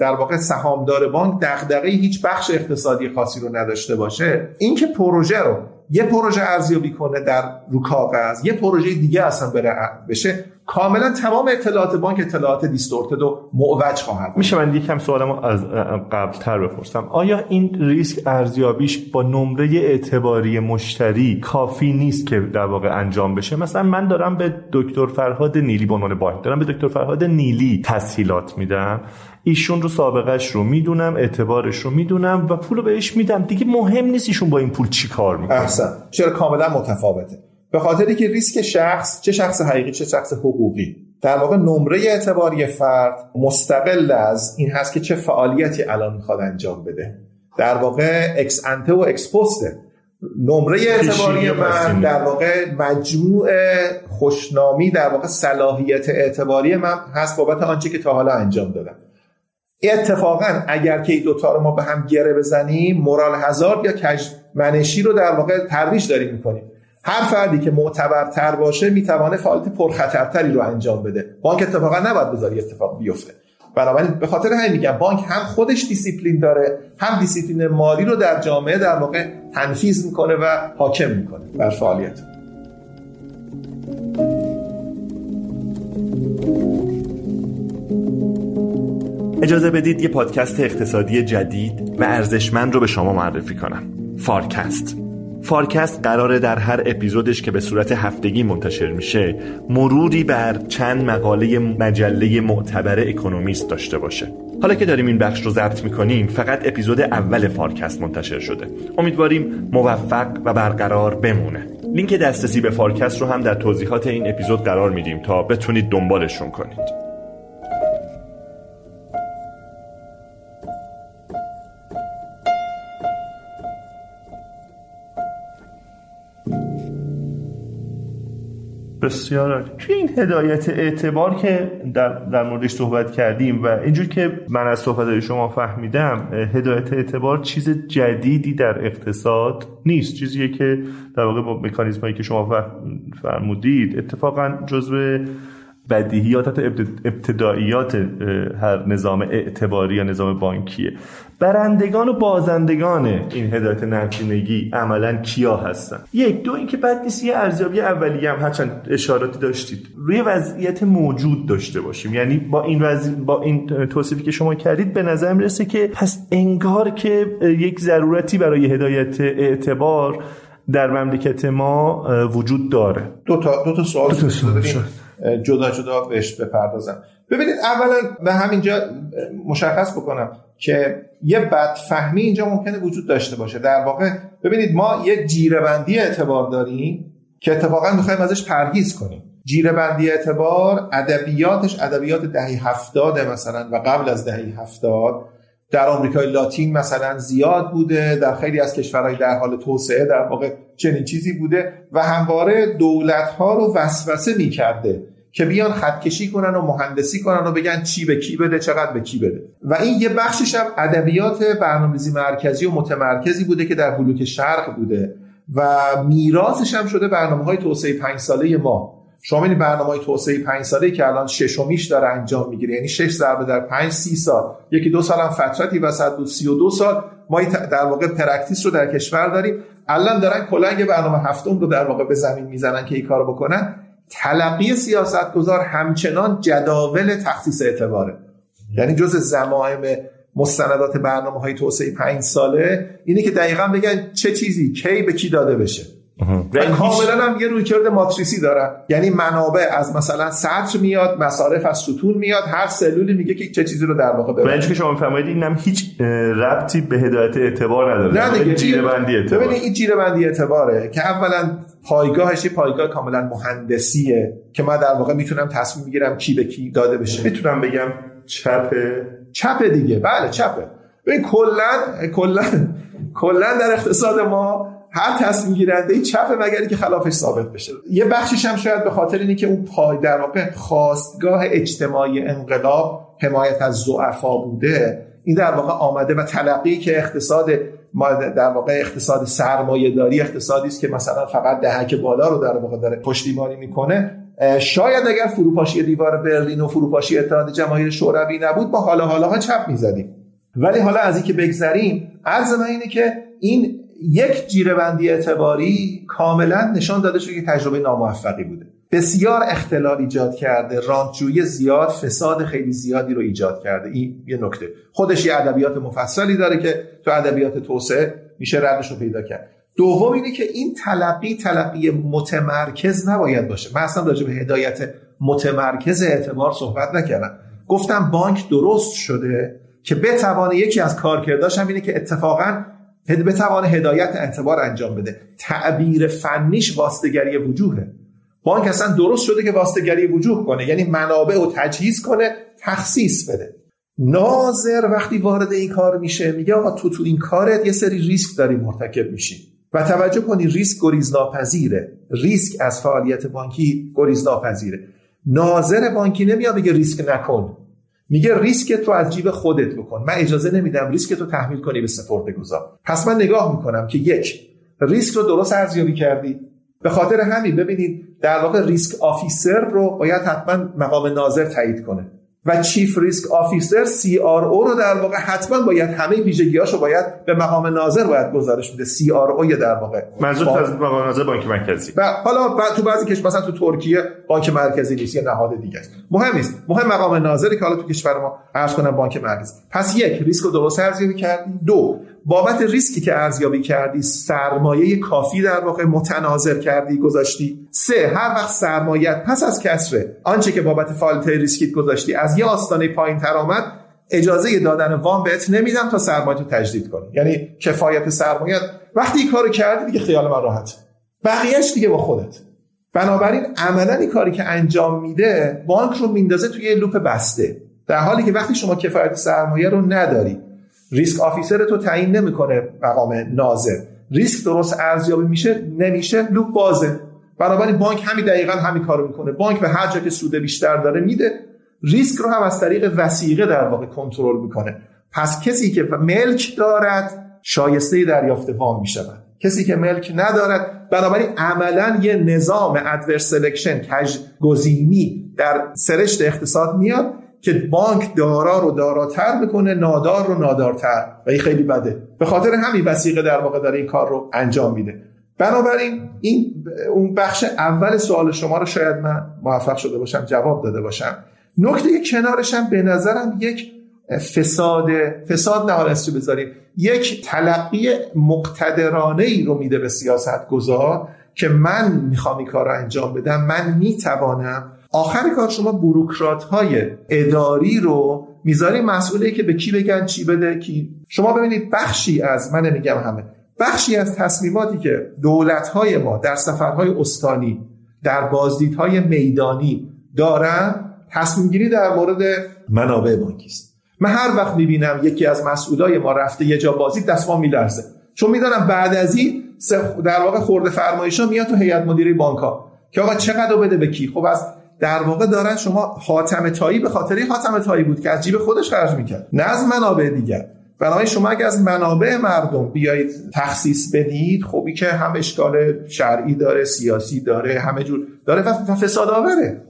در واقع سهامدار بانک دغدغه هیچ بخش اقتصادی خاصی رو نداشته باشه اینکه پروژه رو یه پروژه ارزیابی کنه در رو کاغذ یه پروژه دیگه اصلا بره بشه کاملا تمام اطلاعات بانک اطلاعات دیستورتد و معوج خواهد میشه من یکم سوالمو از قبل تر بپرسم. آیا این ریسک ارزیابیش با نمره اعتباری مشتری کافی نیست که در واقع انجام بشه؟ مثلا من دارم به دکتر فرهاد نیلی به عنوان بانک دارم به دکتر فرهاد نیلی تسهیلات میدم. ایشون رو سابقش رو می‌دونم اعتبارش رو می‌دونم و پول رو بهش میدم. دیگه مهم نیست ایشون با این پول چی کار می‌کنه. احسن. چرا کاملا متفاوته. به خاطری که ریسک شخص چه شخص حقیقی چه شخص حقوقی. در واقع نمره اعتباری فرد مستقل از این هست که چه فعالیتی الان می‌خواد انجام بده. در واقع ex ante و ex post نمره اعتباری من در واقع مجموع خوشنامی در واقع صلاحیت اعتباری من هست بابت آنچه که تا حالا انجام دادم. اتفاقا اگر که این دوتا رو ما به هم گره بزنیم moral hazard یا کج منشی رو در واقع ترویج داریم می‌کنیم. هر فردی که معتبرتر باشه می‌توانه فعالیت پرخطرتری رو انجام بده. بانک اتفاقا نباید بذاره اتفاق بیفته. بنابراین به خاطر همین میگم بانک هم خودش دیسیپلین داره هم دیسیپلین مالی رو در جامعه در واقع تنفیذ می‌کنه و حاکم می‌کنه بر فعالیت. اجازه بدید یه پادکست اقتصادی جدید و ارزشمند رو به شما معرفی کنم. فارکست. فارکست قراره در هر اپیزودش که به صورت هفتگی منتشر میشه مروری بر چند مقاله مجله معتبر اکونومیست داشته باشه. حالا که داریم این بخش رو ضبط می‌کنیم فقط اپیزود اول فارکست منتشر شده. امیدواریم موفق و برقرار بمونه. لینک دسترسی به فارکست رو هم در توضیحات این اپیزود قرار میدیم تا بتونید دنبالشون کنید. بسیار عالی. توی این هدایت اعتبار که در, در موردش صحبت کردیم و اینجور که من از صحبت شما فهمیدم هدایت اعتبار چیز جدیدی در اقتصاد نیست. چیزیه که در واقع با مکانیزم هایی که شما فرمودید اتفاقا جزو بدیهیات حتی ابتداییات هر نظام اعتباری یا نظام بانکیه برندگان و بازندگان این هدایت نقدینگی عملا کیا هستن؟ یک دو اینکه بعد نیست یه ارزیابی اولیه هم هرچند اشاراتی داشتید. روی وضعیت موجود داشته باشیم. یعنی با این وضع... با این توصیفی که شما کردید به نظر می‌رسه که پس انگار که یک ضرورتی برای هدایت اعتبار در مملکت ما وجود داره. دو تا دو تا سوال, دو تا سوال جدا جدا بهش بپردازم. ببینید اولا به همینجا مشخص بکنم که یه بدفهمی اینجا ممکنه وجود داشته باشه. در واقع ببینید ما یه جیرهبندی اعتبار داریم که اتفاقا می‌خوایم ازش پرهیز کنیم. جیرهبندی اعتبار ادبیاتش ادبیات دهه هفتاد مثلا و قبل از دهه هفتاد. در آمریکای لاتین مثلا زیاد بوده در خیلی از کشورهای در حال توسعه در واقع چنین چیزی بوده و همواره دولت ها رو وسوسه می‌کرده. که بیان خطکشی کنن و مهندسی کنن و بگن چی به کی بده چقدر به کی بده. و این یه بخشش هم ادبیات برنامه‌ریزی مرکزی و متمرکزی بوده که در بلوک شرق بوده. و میراثش هم شده برنامه های توسعه پنج ساله ما. شما این برنامه توسعه پنج ساله که الان ششمیش داره انجام می‌گیره. یعنی شش ضربه در پنج سی سال. یکی دو سال هم فترتی وسط بود سی و دو سال. ما در واقع practice رو در کشور داریم. الان دارن کلنگ برنامه هفتم رو در واقع به زمین می‌زنن که این کارو بکنن. تلقی سیاستگذار همچنان جداول تخصیص اعتباره. یعنی جزو ضمائم مستندات برنامه های توسعه پنج ساله اینه که دقیقا بگن چه چیزی کی به کی داده بشه. و کاملا هم یه رویکرد ماتریسی دارن. یعنی منابع از مثلا سطر میاد مصارف از ستون میاد هر سلولی میگه که چه چیزی رو در واقع ببره. که شما میفرمایید اینم هیچ ربطی به هدایت اعتبار نداره. نه دیگه جیره بندی اعتبار ببینید این جیره بندی اعتباره که اولا پایگاهش پایگاه کاملا مهندسیه که من در واقع می‌تونم تصمیم بگیرم کی به کی داده بشه. می‌تونم بگم چپه چپه دیگه. بله چپه ببین کلا کلا کلا در اقتصاد ما هر تصمیم گیرنده ای چپ مگری که خلافش ثابت بشه. یه بخشش هم شاید به خاطر اینه که اون پای در واقع خواستگاه اجتماعی انقلاب حمایت از ضعفا بوده این در واقع آمده و تلقی که اقتصاد ما در واقع اقتصاد سرمایه داری اقتصادی است که مثلا فقط دهک بالا رو در واقع داره پشتیبانی می‌کنه. شاید اگر فروپاشی دیوار برلین و فروپاشی اتحاد جماهیر شوروی نبود با حالا حالا ها چپ می‌زدیم. ولی حالا از اینکه بگذریم عرض من اینه که این یک جیرهبندی اعتباری کاملا نشان داده شده که تجربه ناموفقی بوده. بسیار اختلال ایجاد کرده. رانتجویی زیاد فساد خیلی زیادی رو ایجاد کرده. این یه نکته. خودش یه ادبیات مفصلی داره که تو ادبیات توسعه میشه ردش رو پیدا کرد. دوم اینه که این تلقی تلقی متمرکز نباید باشه. من اصلا راجع به هدایت متمرکز اعتبار صحبت نکردم. گفتم بانک درست شده که بتوانه یکی از کارکرداش هم اینه که اتفاقا بتوانه هدایت اعتبار انجام بده. تعبیر فنیش واستگری وجوهه. بانک اصلا درست شده که واستگری وجوه کنه یعنی منابع رو تجهیز کنه تخصیص بده. ناظر وقتی وارد این کار میشه میگه آقا تو تو این کارت یه سری ریسک داری مرتکب میشی و توجه کنی ریسک گریزناپذیره. ریسک از فعالیت بانکی گریزناپذیره. ناظر بانکی نمیاد بگه ریسک نکن. میگه ریسکت رو از جیب خودت بکن. من اجازه نمیدم ریسکت رو تحمیل کنی به سپرده گذار پس من نگاه می‌کنم که یک ریسک رو درست ارزیابی کردی. به خاطر همین ببینید در واقع ریسک officer رو باید حتما مقام ناظر تایید کنه. و chief risk officer CRO رو در واقع حتما باید همه ویژگیاشو باید به مقام ناظر باید گزارش بده. CRO در واقع منظور از مقام ناظر بانک مرکزی. و حالا تو بعضی کشور مثلا تو ترکیه بانک مرکزی نیست یه نهاد دیگه است. مهم نیست. مهم مقام ناظری که حالا تو کشور ما عرض کنم بانک مرکزی پس یک ریسک رو درست ارزیابی کردی. دو بابت ریسکی که ارزیابی کردی سرمایه کافی در واقع متناظر کردی گذاشتی. سه هر وقت سرمایه پس از کسر آنچه که بابت فعالیت ریسکیت گذاشتی از یه آستانه پایین تر آمد اجازه دادن وام بهت نمیدم تا سرمایه تو تجدید کنی. یعنی کفایت سرمایه. وقتی این کارو کردی دیگه خیال من راحت. بقیهش دیگه با خودت. بنابراین عملا این کاری که انجام میده بانک رو میندازه توی یه loop بسته. در حالی که وقتی شما کفایت سرمایه رو نداری ریسک officer تو تعیین نمی‌کنه مقام ناظر. ریسک درست ارزیابی میشه نمیشه loop بازه. بنابراین بانک همین دقیقا همین کارو می‌کنه. بانک به هر جا که سود بیشتر داره میده ریسک رو هم از طریق وثیقه در واقع کنترل می‌کنه. پس کسی که ملک دارد شایسته دریافت وام می‌شود. کسی که ملک ندارد. بنابراین عملا یه نظام adverse selection کژگزینی در سرشت اقتصاد میاد که بانک دارا رو داراتر می‌کنه نادار رو نادارتر. و این خیلی بده. به خاطر همین وثیقه در واقع داره این کار رو انجام میده. بنابراین این اون بخش اول سوال شما رو شاید من موفق شده باشم جواب داده باشم. نکته کنارش هم به نظرم یک فساد فساد نه بذاریم؟ یک تلقی مقتدرانه ای رو میده به سیاست گذار که من می‌خوام این کار رو انجام بدم من می‌توانم. آخر کار شما بروکرات های اداری رو می‌ذاری مسئولی که به کی بگن چی بده کی. شما ببینید بخشی از من نمیگم همه بخشی از تصمیماتی که دولت های ما در سفرهای استانی در بازدیدهای میدانی دارن تصمیم گیری در مورد منابع بانکی است. من هر وقت می‌بینم یکی از مسئولای ما رفته یه جا بازی دستمال میلرزه. چون میدارم بعد از این در واقع خورده فرمایشا میاد تو هیئت مدیره بانک ها که آقا چقدر بده به کی؟ خب از در واقع دارن شما حاتم تایی به خاطر حاتم تایی بود که از جیب خودش خرج می‌کرد. نه از منابع دیگر. بنابراین شما اگه از منابع مردم بیایید تخصیص بدید خب که هم اشکال شرعی داره سیاسی داره همه جور داره و فساد آوره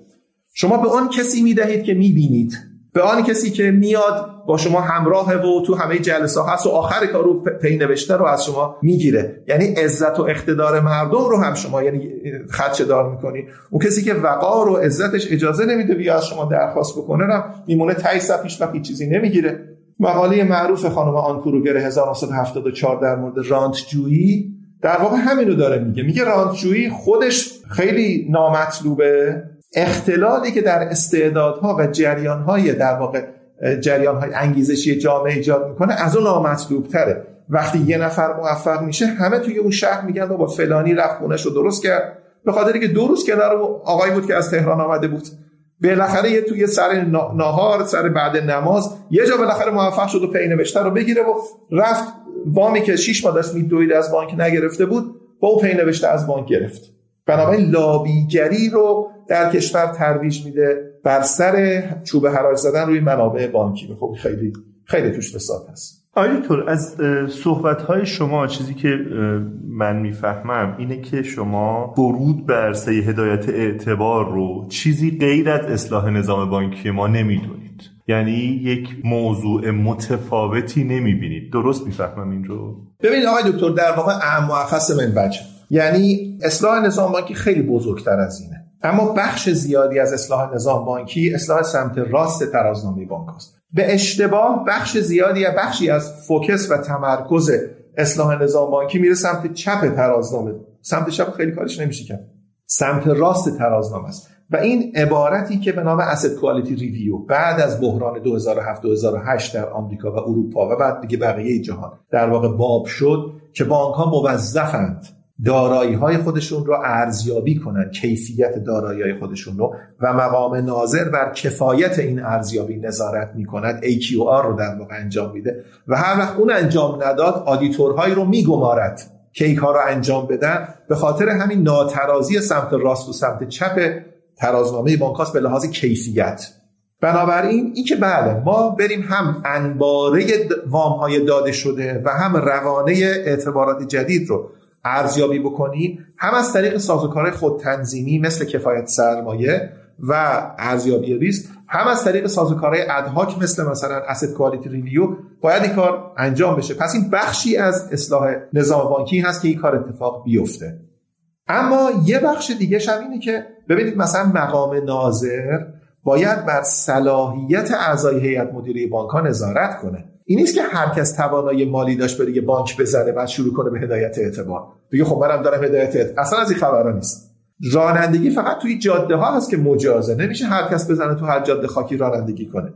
شما به آن کسی می‌دهید که می‌بینید. به آن کسی که میاد با شما همراه و تو همه جلسه هست و آخر کار رو پی نوشته رو از شما می‌گیره. یعنی عزت و اقتدار مردم رو هم شما یعنی خدشه دار می‌کنی. اون کسی که وقار و عزتش اجازه نمیده بیا از شما درخواست بکنه رو میمونه تای پیش وقتی چیزی نمی‌گیره. مقاله معروف خانم آنکروگر 1974 در مورد رانت جویی در واقع همینو داره میگه. میگه رانت جویی خودش خیلی نامطلوبه. اختلالی که در استعدادها و جریانهای در واقع جریانهای انگیزشی جامعه ایجاد می‌کنه از اون نامطلوب تره وقتی یه نفر موفق میشه همه توی اون شهر میگن با فلانی رفت خونش رو درست کرد. به خاطری که دو روز کنار آقای بود که از تهران آمده بود. بالاخره یه توی سر نهار سر بعد نماز یه جا بالاخره موفق شد و پی نوشته رو بگیره و رفت وامی که شیش ماه داشت میدوید از بانک نگرفته بود با او پی نوشته از بانک گرفت. بنابراین لابیگری رو در کشور ترویج میده بر سر چوب حراج زدن روی منابع بانکی. خب خیلی خیلی توش فساد هست. آیتور از صحبت های شما چیزی که من می‌فهمم اینه که شما برود بر عرصه هدایت اعتبار رو چیزی غیر از اصلاح نظام بانکی ما نمی‌دونید. یعنی یک موضوع متفاوتی نمی‌بینید. درست می‌فهمم این رو؟ ببینید آقای دکتر در واقع اهم و من بچه یعنی اصلاح نظام بانکی خیلی بزرگتر از اینه. اما بخش زیادی از اصلاح نظام بانکی اصلاح سمت راست ترازنامه بانک است به اشتباه بخش زیادی یا بخشی از فوکس و تمرکز اصلاح نظام بانکی میره سمت چپ ترازنامه. سمت چپ خیلی کارش نمیشه کرد. سمت راست ترازنامه است. و این عبارتی که به نام asset quality ریویو بعد از بحران 2007 2008 در آمریکا و اروپا و بعد دیگه بقیه جهان در واقع باب شد که بانک ها موظفند دارایی های خودشون رو ارزیابی کنن کیفیت دارایی های خودشون رو و مقام ناظر بر کفایت این ارزیابی نظارت می کند AQR رو در واقع انجام میده و هر وقت اون انجام نداد آدیتورهایی رو میگمارد که این کار رو انجام بدن. به خاطر همین ناترازی سمت راست و سمت چپ ترازنامه بانکاس به لحاظ کیفیت. بنابراین این که بله ما بریم هم انباره وام های داده شده و هم روانه اعتبارات جدید رو ارزیابی بکنیم هم از طریق سازوکار خود تنظیمی مثل کفایت سرمایه و ارزیابی ریسک هم از طریق سازوکارهای ادهاک مثل مثلا اسید کوالیتی ریویو باید این کار انجام بشه. پس این بخشی از اصلاح نظام بانکی هست که این کار اتفاق بیفته. اما یه بخش دیگه هم اینه که ببینید مثلا مقام ناظر باید بر صلاحیت اعضای هیئت مدیره بانک ها نظارت کنه. این نیست که هر کس توانایی مالی داشت بره یه بانک بزنه بعد شروع کنه به هدایت اعتبار بگه خب منم دارم هدایت اعتبار اصلا از این خبرا نیست. رانندگی فقط توی جاده ها هست که مجازه. نمیشه هر کس بزنه تو هر جاده خاکی رانندگی کنه.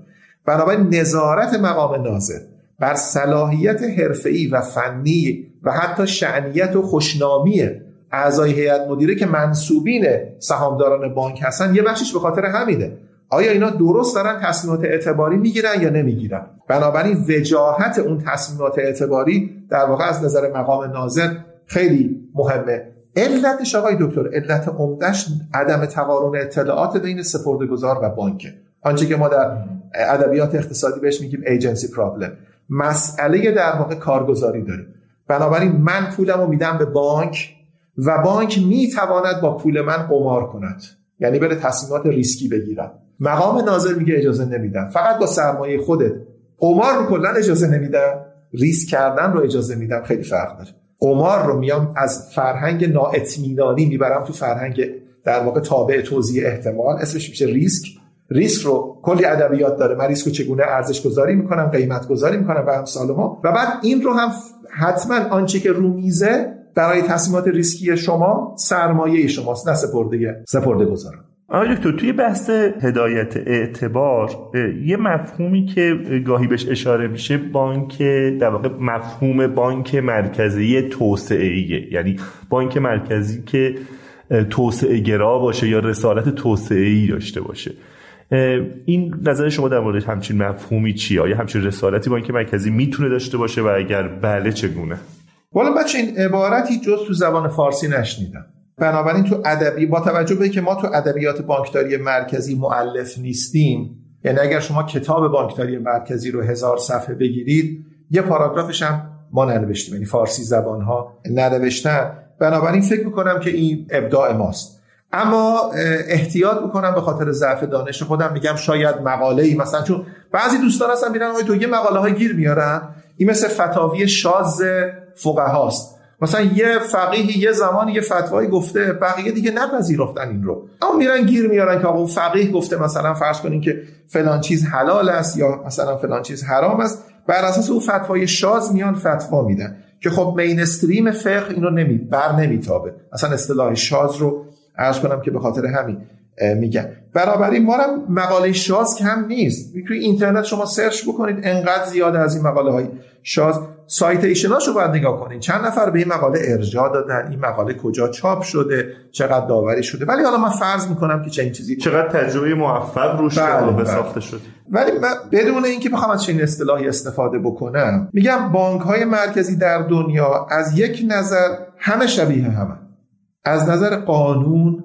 بنابراین نظارت مقام ناظر بر صلاحیت حرفه‌ای و فنی و حتی شعنیت و خوشنامی اعضای هیئت مدیره که منصوبین سهامداران بانک هستن یه بخشش به خاطر همینه. آیا اینا درست دارن تصمیمات اعتباری می‌گیرن یا نمی‌گیرن؟ بنابراین وجاهت اون تصمیمات اعتباری در واقع از نظر مقام ناظر خیلی مهمه. علتش آقای دکتر علت عمدهش عدم تقارن اطلاعات بین سپردهگذار و بانک. آنچه که ما در ادبیات اقتصادی بهش میگیم ایجنسی پرابلم مسئله در واقع کارگزاری داریم. بنابراین من پولم رو میدم به بانک و بانک می‌تواند با پول من قمار کند. یعنی بره تصمیمات ریسکی بگیرم مقام ناظر میگه اجازه نمیدم فقط با سرمایه خودت. قمار رو کلا اجازه نمیدم ریسک کردن رو اجازه میدم خیلی فرق داره. قمار رو میام از فرهنگ نااطمینانی می‌برم تو فرهنگ در واقع تابع توزیع احتمال. اسمش میشه ریسک. ریسک رو کلی ادبیات داره. من ریسک رو چگونه ارزش گذاری می‌کنم قیمت گذاری می‌کنم و امثالهم و بعد این رو هم حتما آنچه که رو میزه برای تصمیمات ریسکی شما سرمایه شماست نه سپرده سپرده گذارم آقای دکتر توی بحث هدایت اعتبار یه مفهومی که گاهی بهش اشاره میشه بانک در واقع مفهوم بانک مرکزی توسعه ایه یعنی بانک مرکزی که توسعه گرا باشه یا رسالت توسعه ای داشته باشه. این نظر شما در مورد همچین مفهومی چیه؟ آیا همچین رسالتی بانک مرکزی می‌تونه داشته باشه و اگر بله چگونه؟ والا بچه این عبارتی جز تو زبان فارسی نشنیدم. بنابراین تو ادبی با توجه به که ما تو ادبیات بانکداری مرکزی معلف نیستیم یعنی اگر شما کتاب بانکداری مرکزی رو هزار صفحه بگیرید یه پاراگرافش هم ما ننوشتیم یعنی فارسی زبان ها ننوشتن. بنابراین فکر می‌کنم که این ابداع ماست. اما احتیاط می‌کنم به خاطر ضعف دانش خودم میگم شاید مقاله ای مثلا چون بعضی دوستان هستن میرن تو یه مقاله های گیر میارن این مثل فتاوی شاز فقهاست. مثلا یه فقیه یه زمانی یه فتوایی گفته بقیه دیگه نپذیرفتن این رو. اما میرن گیر میارن که آقا فقیه گفته مثلا فرض کنین که فلان چیز حلال است یا مثلا فلان چیز حرام است. بر اساس اون فتوای شاز میان فتوا میدن که خب مینستریم فقه اینو نمی بر نمیتابه. اصلا اصطلاح شاز رو عرض کنم که به خاطر همین میگن. برابری ما هم مقاله شاز کم نیست. توی اینترنت شما سرچ بکنید انقدر زیاده از این مقاله های شاز. سایتیشناش رو باید نگاه کنید چند نفر به این مقاله ارجاع دادن؟ این مقاله کجا چاپ شده؟ چقدر داوری شده؟ ولی حالا من فرض می‌کنم که چنین چیزی چقدر تجربه موفق روش بله به بله. ساخته شده ولی من بدون اینکه بخوام از چنین اصطلاحی استفاده بکنم میگم بانک های مرکزی در دنیا از یک نظر همه شبیه همه. از نظر قانون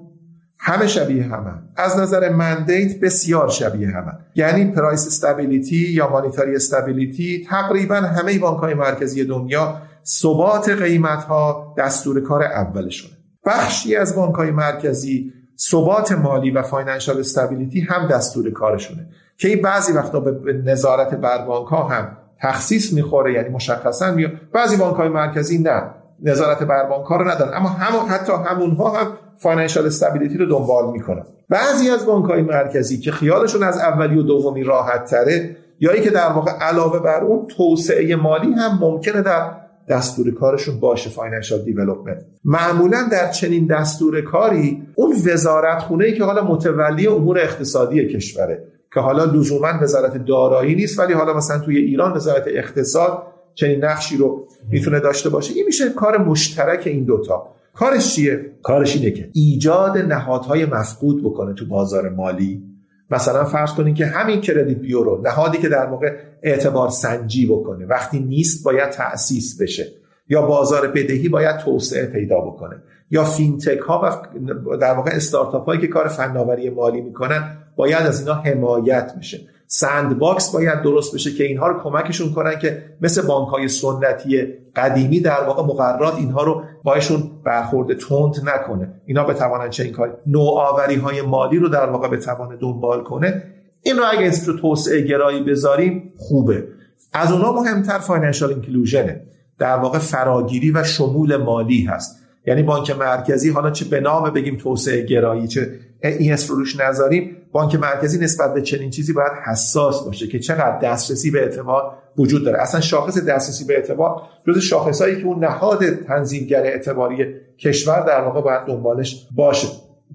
همه شبیه همه. از نظر مندیت بسیار شبیه همه. یعنی پرایس استابیلیتی یا مانیتاری استابیلیتی تقریبا همه بانک های مرکزی دنیا ثبات قیمت ها دستور کار اولشونه. بخشی از بانک های مرکزی ثبات مالی و financial stability هم دستور کارشونه. که این بعضی وقتا به نظارت بر بانک ها هم تخصیص می‌خوره یعنی مشخصا میاد بعضی بانک های مرکزی نه نظارت بر بانک ها رو ندارن. اما هم حتی همونها هم financial stability رو دنبال می‌کنن بعضی از بانک های مرکزی که خیالشون از اولی و دومی راحت تره یا ای که در واقع علاوه بر اون توسعه مالی هم ممکنه در دستور کارشون باشه financial development معمولا در چنین دستور کاری اون وزارت خونه ای که حالا متولی امور اقتصادی کشوره که حالا لزوما وزارت دارایی نیست ولی حالا مثلا توی ایران وزارت اقتصاد چنین نقشی رو می‌تونه داشته باشه. این میشه کار مشترک این دوتا. کارش چیه؟ کارش اینه که ایجاد نهادهای مفقود بکنه تو بازار مالی. مثلا فرض کنید که همین credit bureau نهادی که در موقع اعتبار سنجی بکنه. وقتی نیست باید تأسیس بشه. یا بازار بدهی باید توسعه پیدا بکنه. یا فینتک ها و در واقع استارتاپ هایی که کار فناوری مالی می‌کنن باید از اینا حمایت بشه. sandbox باید درست بشه که اینها رو کمکشون کنن که مثل بانک های سنتی قدیمی در واقع مقررات اینها رو باشون برخورد تند نکنه. اینا بتوانن چه این کار نوآوری های مالی رو در واقع بتوانه دنبال کنه. این رو اگه رو توسعه گرایی بذاریم خوبه. از اونا مهمتر فاینانشال اینکلوژنه. در واقع فراگیری و شمول مالی هست. یعنی بانک مرکزی حالا چه به نام بگیم توسعه گرایی چه این رو روش نذاریم بانک مرکزی نسبت به چنین چیزی باید حساس باشه که چقدر دسترسی به اعتبار وجود داره. اصلا شاخص دسترسی به اعتبار جز شاخصهایی که اون نهاد تنظیمگر اعتباری کشور در واقع باید دنبالش باشه.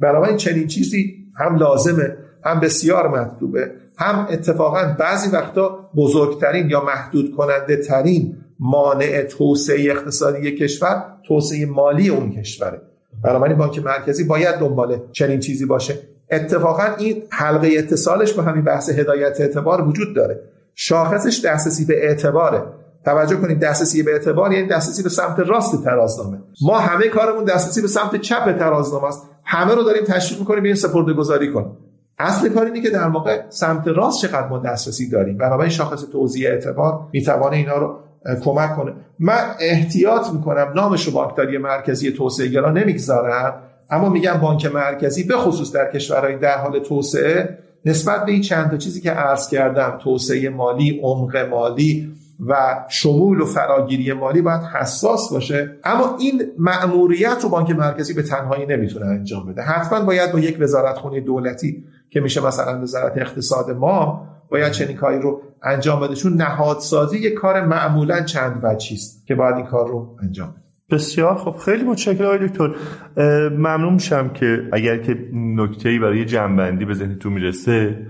این چنین چیزی هم لازمه هم بسیار مطلوبه هم اتفاقا بعضی وقتا بزرگترین یا محدود کننده ترین مانع توسعه اقتصادی کشور توسعه مالی اون کشوره. بنابراین بانک مرکزی باید دنبال چنین چیزی باشه. اتفاقا این حلقه اتصالش به همین بحث هدایت اعتبار وجود داره. شاخصش دسترسی به اعتباره. توجه کنید دسترسی به اعتبار یعنی دسترسی به سمت راست ترازنامه. ما همه کارمون دسترسی به سمت چپ ترازنامه است. همه رو داریم تشویق می‌کنیم بیاین سپرده گذاری کنیم. اصل کار اینه که در واقع سمت راست چقدر ما دسترسی داریم. بنابراین شاخص توزیع اعتبار می‌توانه اینا رو کمک کنه. من احتیاط می‌کنم نامش رو مرکزی توسعه گرا نمی‌گذارم. اما میگم بانک مرکزی به خصوص در کشورهای در حال توسعه نسبت به این چند تا چیزی که عرض کردم توسعه مالی عمق مالی و شمول و فراگیری مالی باید حساس باشه. اما این مأموریت رو بانک مرکزی به تنهایی نمی‌تونه انجام بده. حتما باید با یک وزارتخونه دولتی که میشه مثلا وزارت اقتصاد ما باید چنین کاری رو انجام بده. چون نهادسازی یک کار معمولا چند وجهی است که باید این کار رو انجام بده. بسیار خب خیلی متشکرم آقای دکتر. ممنون میشم که اگر که نکته برای جنبندی به ذهنتون می‌رسه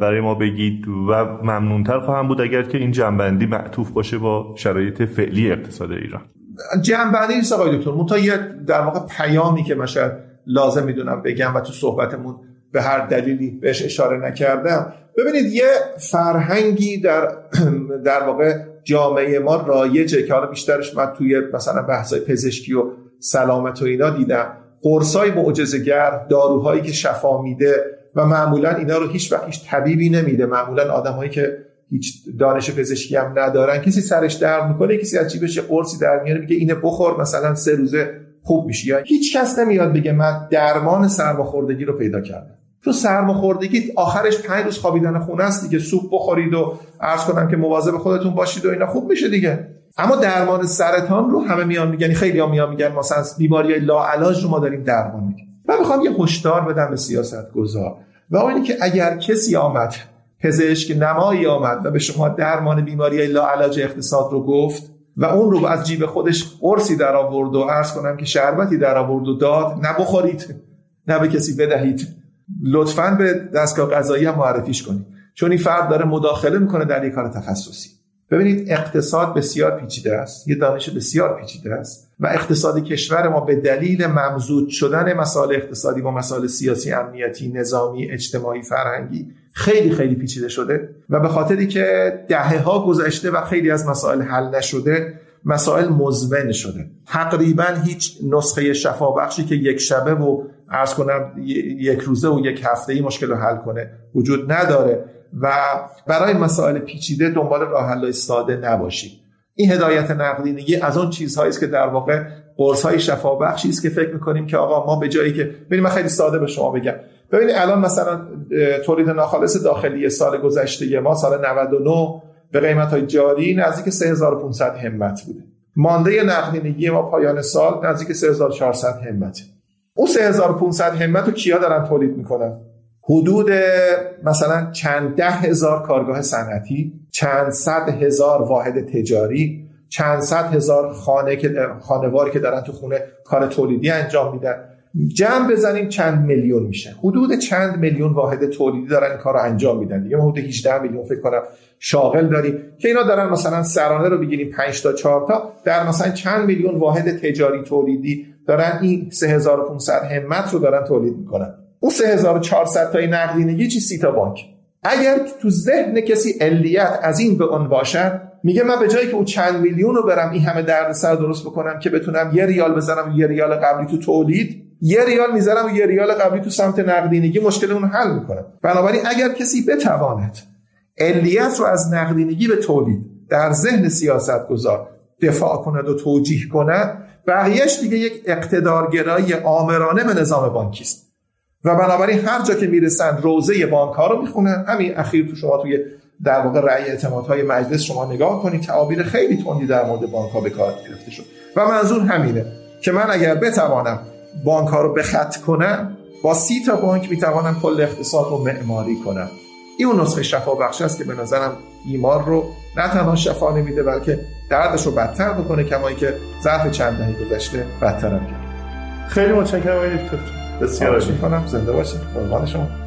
برای ما بگید و ممنونتر خواهم بود اگر که این جنبندی معطوف باشه با شرایط فعلی اقتصاد ایران. جنبندی نیست آقای دکتر. منتها در واقع پیامی که من لازم می‌دونم بگم و تو صحبتمون به هر دلیلی بهش اشاره نکردم. ببینید یه فرهنگی در در واقع جامعه ما رایجه که حالا بیشترش من توی مثلا بحثای پزشکی و سلامت و اینا دیدم. قرصای معجزه‌گر داروهایی که شفا میده و معمولا اینا رو هیچ وقت هیچ طبیبی نمیده. معمولا آدمهایی که هیچ دانش پزشکی هم ندارن. کسی سرش درد می‌کنه کسی از جیبش قرصی در میاره میگه اینه بخور مثلا سه روزه خوب میشی یا هیچ کس نمیاد بگه من درمان سرماخوردگی رو پیدا کردم. تو سرماخوردگی آخرش پنج روز خوابیدن خونه است دیگه. سوپ بخورید و عرض کنم که مواظب خودتون باشید و اینا. خوب میشه دیگه. اما درمان سرطان رو همه میان میگن. خیلی ها میان میگن مثلا بیماری لاعلاج رو ما داریم درمان می‌کنیم. من می‌خوام یه هشدار بدم به سیاست گذار و اون که اگر کسی آمد پزشک نمایی آمد و به شما درمان بیماری لاعلاج اقتصاد رو گفت و اون رو از جیب خودش قرصی در آورد و عرض کنم که شربتی در آورد و داد نبخورید نه به کسی بدهید. لطفا به دستگاه قضایی هم معرفیش کنید. چون این فرد داره مداخله می‌کنه در یک کار تخصصی. ببینید اقتصاد بسیار پیچیده است. یه دانش بسیار پیچیده است. و اقتصاد کشور ما به دلیل ممزود شدن مسائل اقتصادی با مسائل سیاسی امنیتی نظامی اجتماعی فرهنگی خیلی خیلی پیچیده شده. و به خاطری که دهه ها گذشته و خیلی از مسائل حل نشده مسائل مزمن شده. تقریبا هیچ نسخه شفابخشی که یک شبه و ارز کنم یک روزه و یک هفته ای مشکل رو حل کنه. وجود نداره. و برای مسائل پیچیده دنبال راه حل ساده نباشید. این هدایت نقدینگی از اون چیزهایی است که در واقع قرص های شفابخشی است که فکر می‌کنیم که آقا ما به جایی که ببینید من خیلی ساده به شما بگم. ببینید الان مثلا تولید ناخالص داخلی سال گذشته ما سال 99 به قیمت های جاری نزدیک 3500 همت بوده. مانده نقدینگی ما پایان سال نزدیک 3400 همت اون 3500 همت رو کیا دارن تولید می‌کنن؟ حدود مثلا چند ده هزار کارگاه صنعتی چند صد هزار واحد تجاری چند صد هزار خانه که خانواری که دارن تو خونه کار تولیدی انجام میدن. جمع بزنیم چند میلیون میشه. حدود چند میلیون واحد تولیدی دارن این کار رو انجام میدن دیگه. حدود 18 میلیون فکر کنم شاغل داریم که اینا دارن مثلا سرانه رو بگیریم 5 تا 4 تا. در مثلا چند میلیون واحد تجاری تولیدی دارن این 3500 همت رو دارن تولید می‌کنن. اون 3400 تای نقدینگی چی سی تا بانک؟ اگر تو ذهن کسی علیت از این به اون باشد میگه من به جایی که اون چند میلیون رو برم این همه درد سر درست بکنم که بتونم یه ریال بزنم یه ریال قبلی تو تولید یه ریال می‌ذارم و یه ریال قبلی تو سمت نقدینگی مشکل اون حل می‌کنم بنابراین اگر کسی بتواند علیت رو از نقدینگی به تولید در ذهن سیاست گذار دفاع کند و توجیه کند بقیهش دیگه یک اقتدارگرایی آمرانه به نظام بانکی است. و بنابراین هر جا که می‌رسن روزه بانک ها رو می‌خونن همین اخیر تو شما توی در واقع رأی اعتمادهای مجلس شما نگاه کنید. تعابیر خیلی تندی در مورد بانک ها به کار گرفته شد. و منظور همینه که من اگر بتوانم بانک ها رو به خط کنم با سی تا بانک می‌توانم کل اقتصاد رو معماری کنم. این اون نسخه شفا بخش است که به نظرم بیمار رو نه تنها شفا نمیده بلکه دردش رو بدتر بکنه کمایی که ظرف چند دهه گذشته بدترم کرد خیلی متشکرم آقای دکتر. بسیار می‌کنم. زنده باشید قربان شما.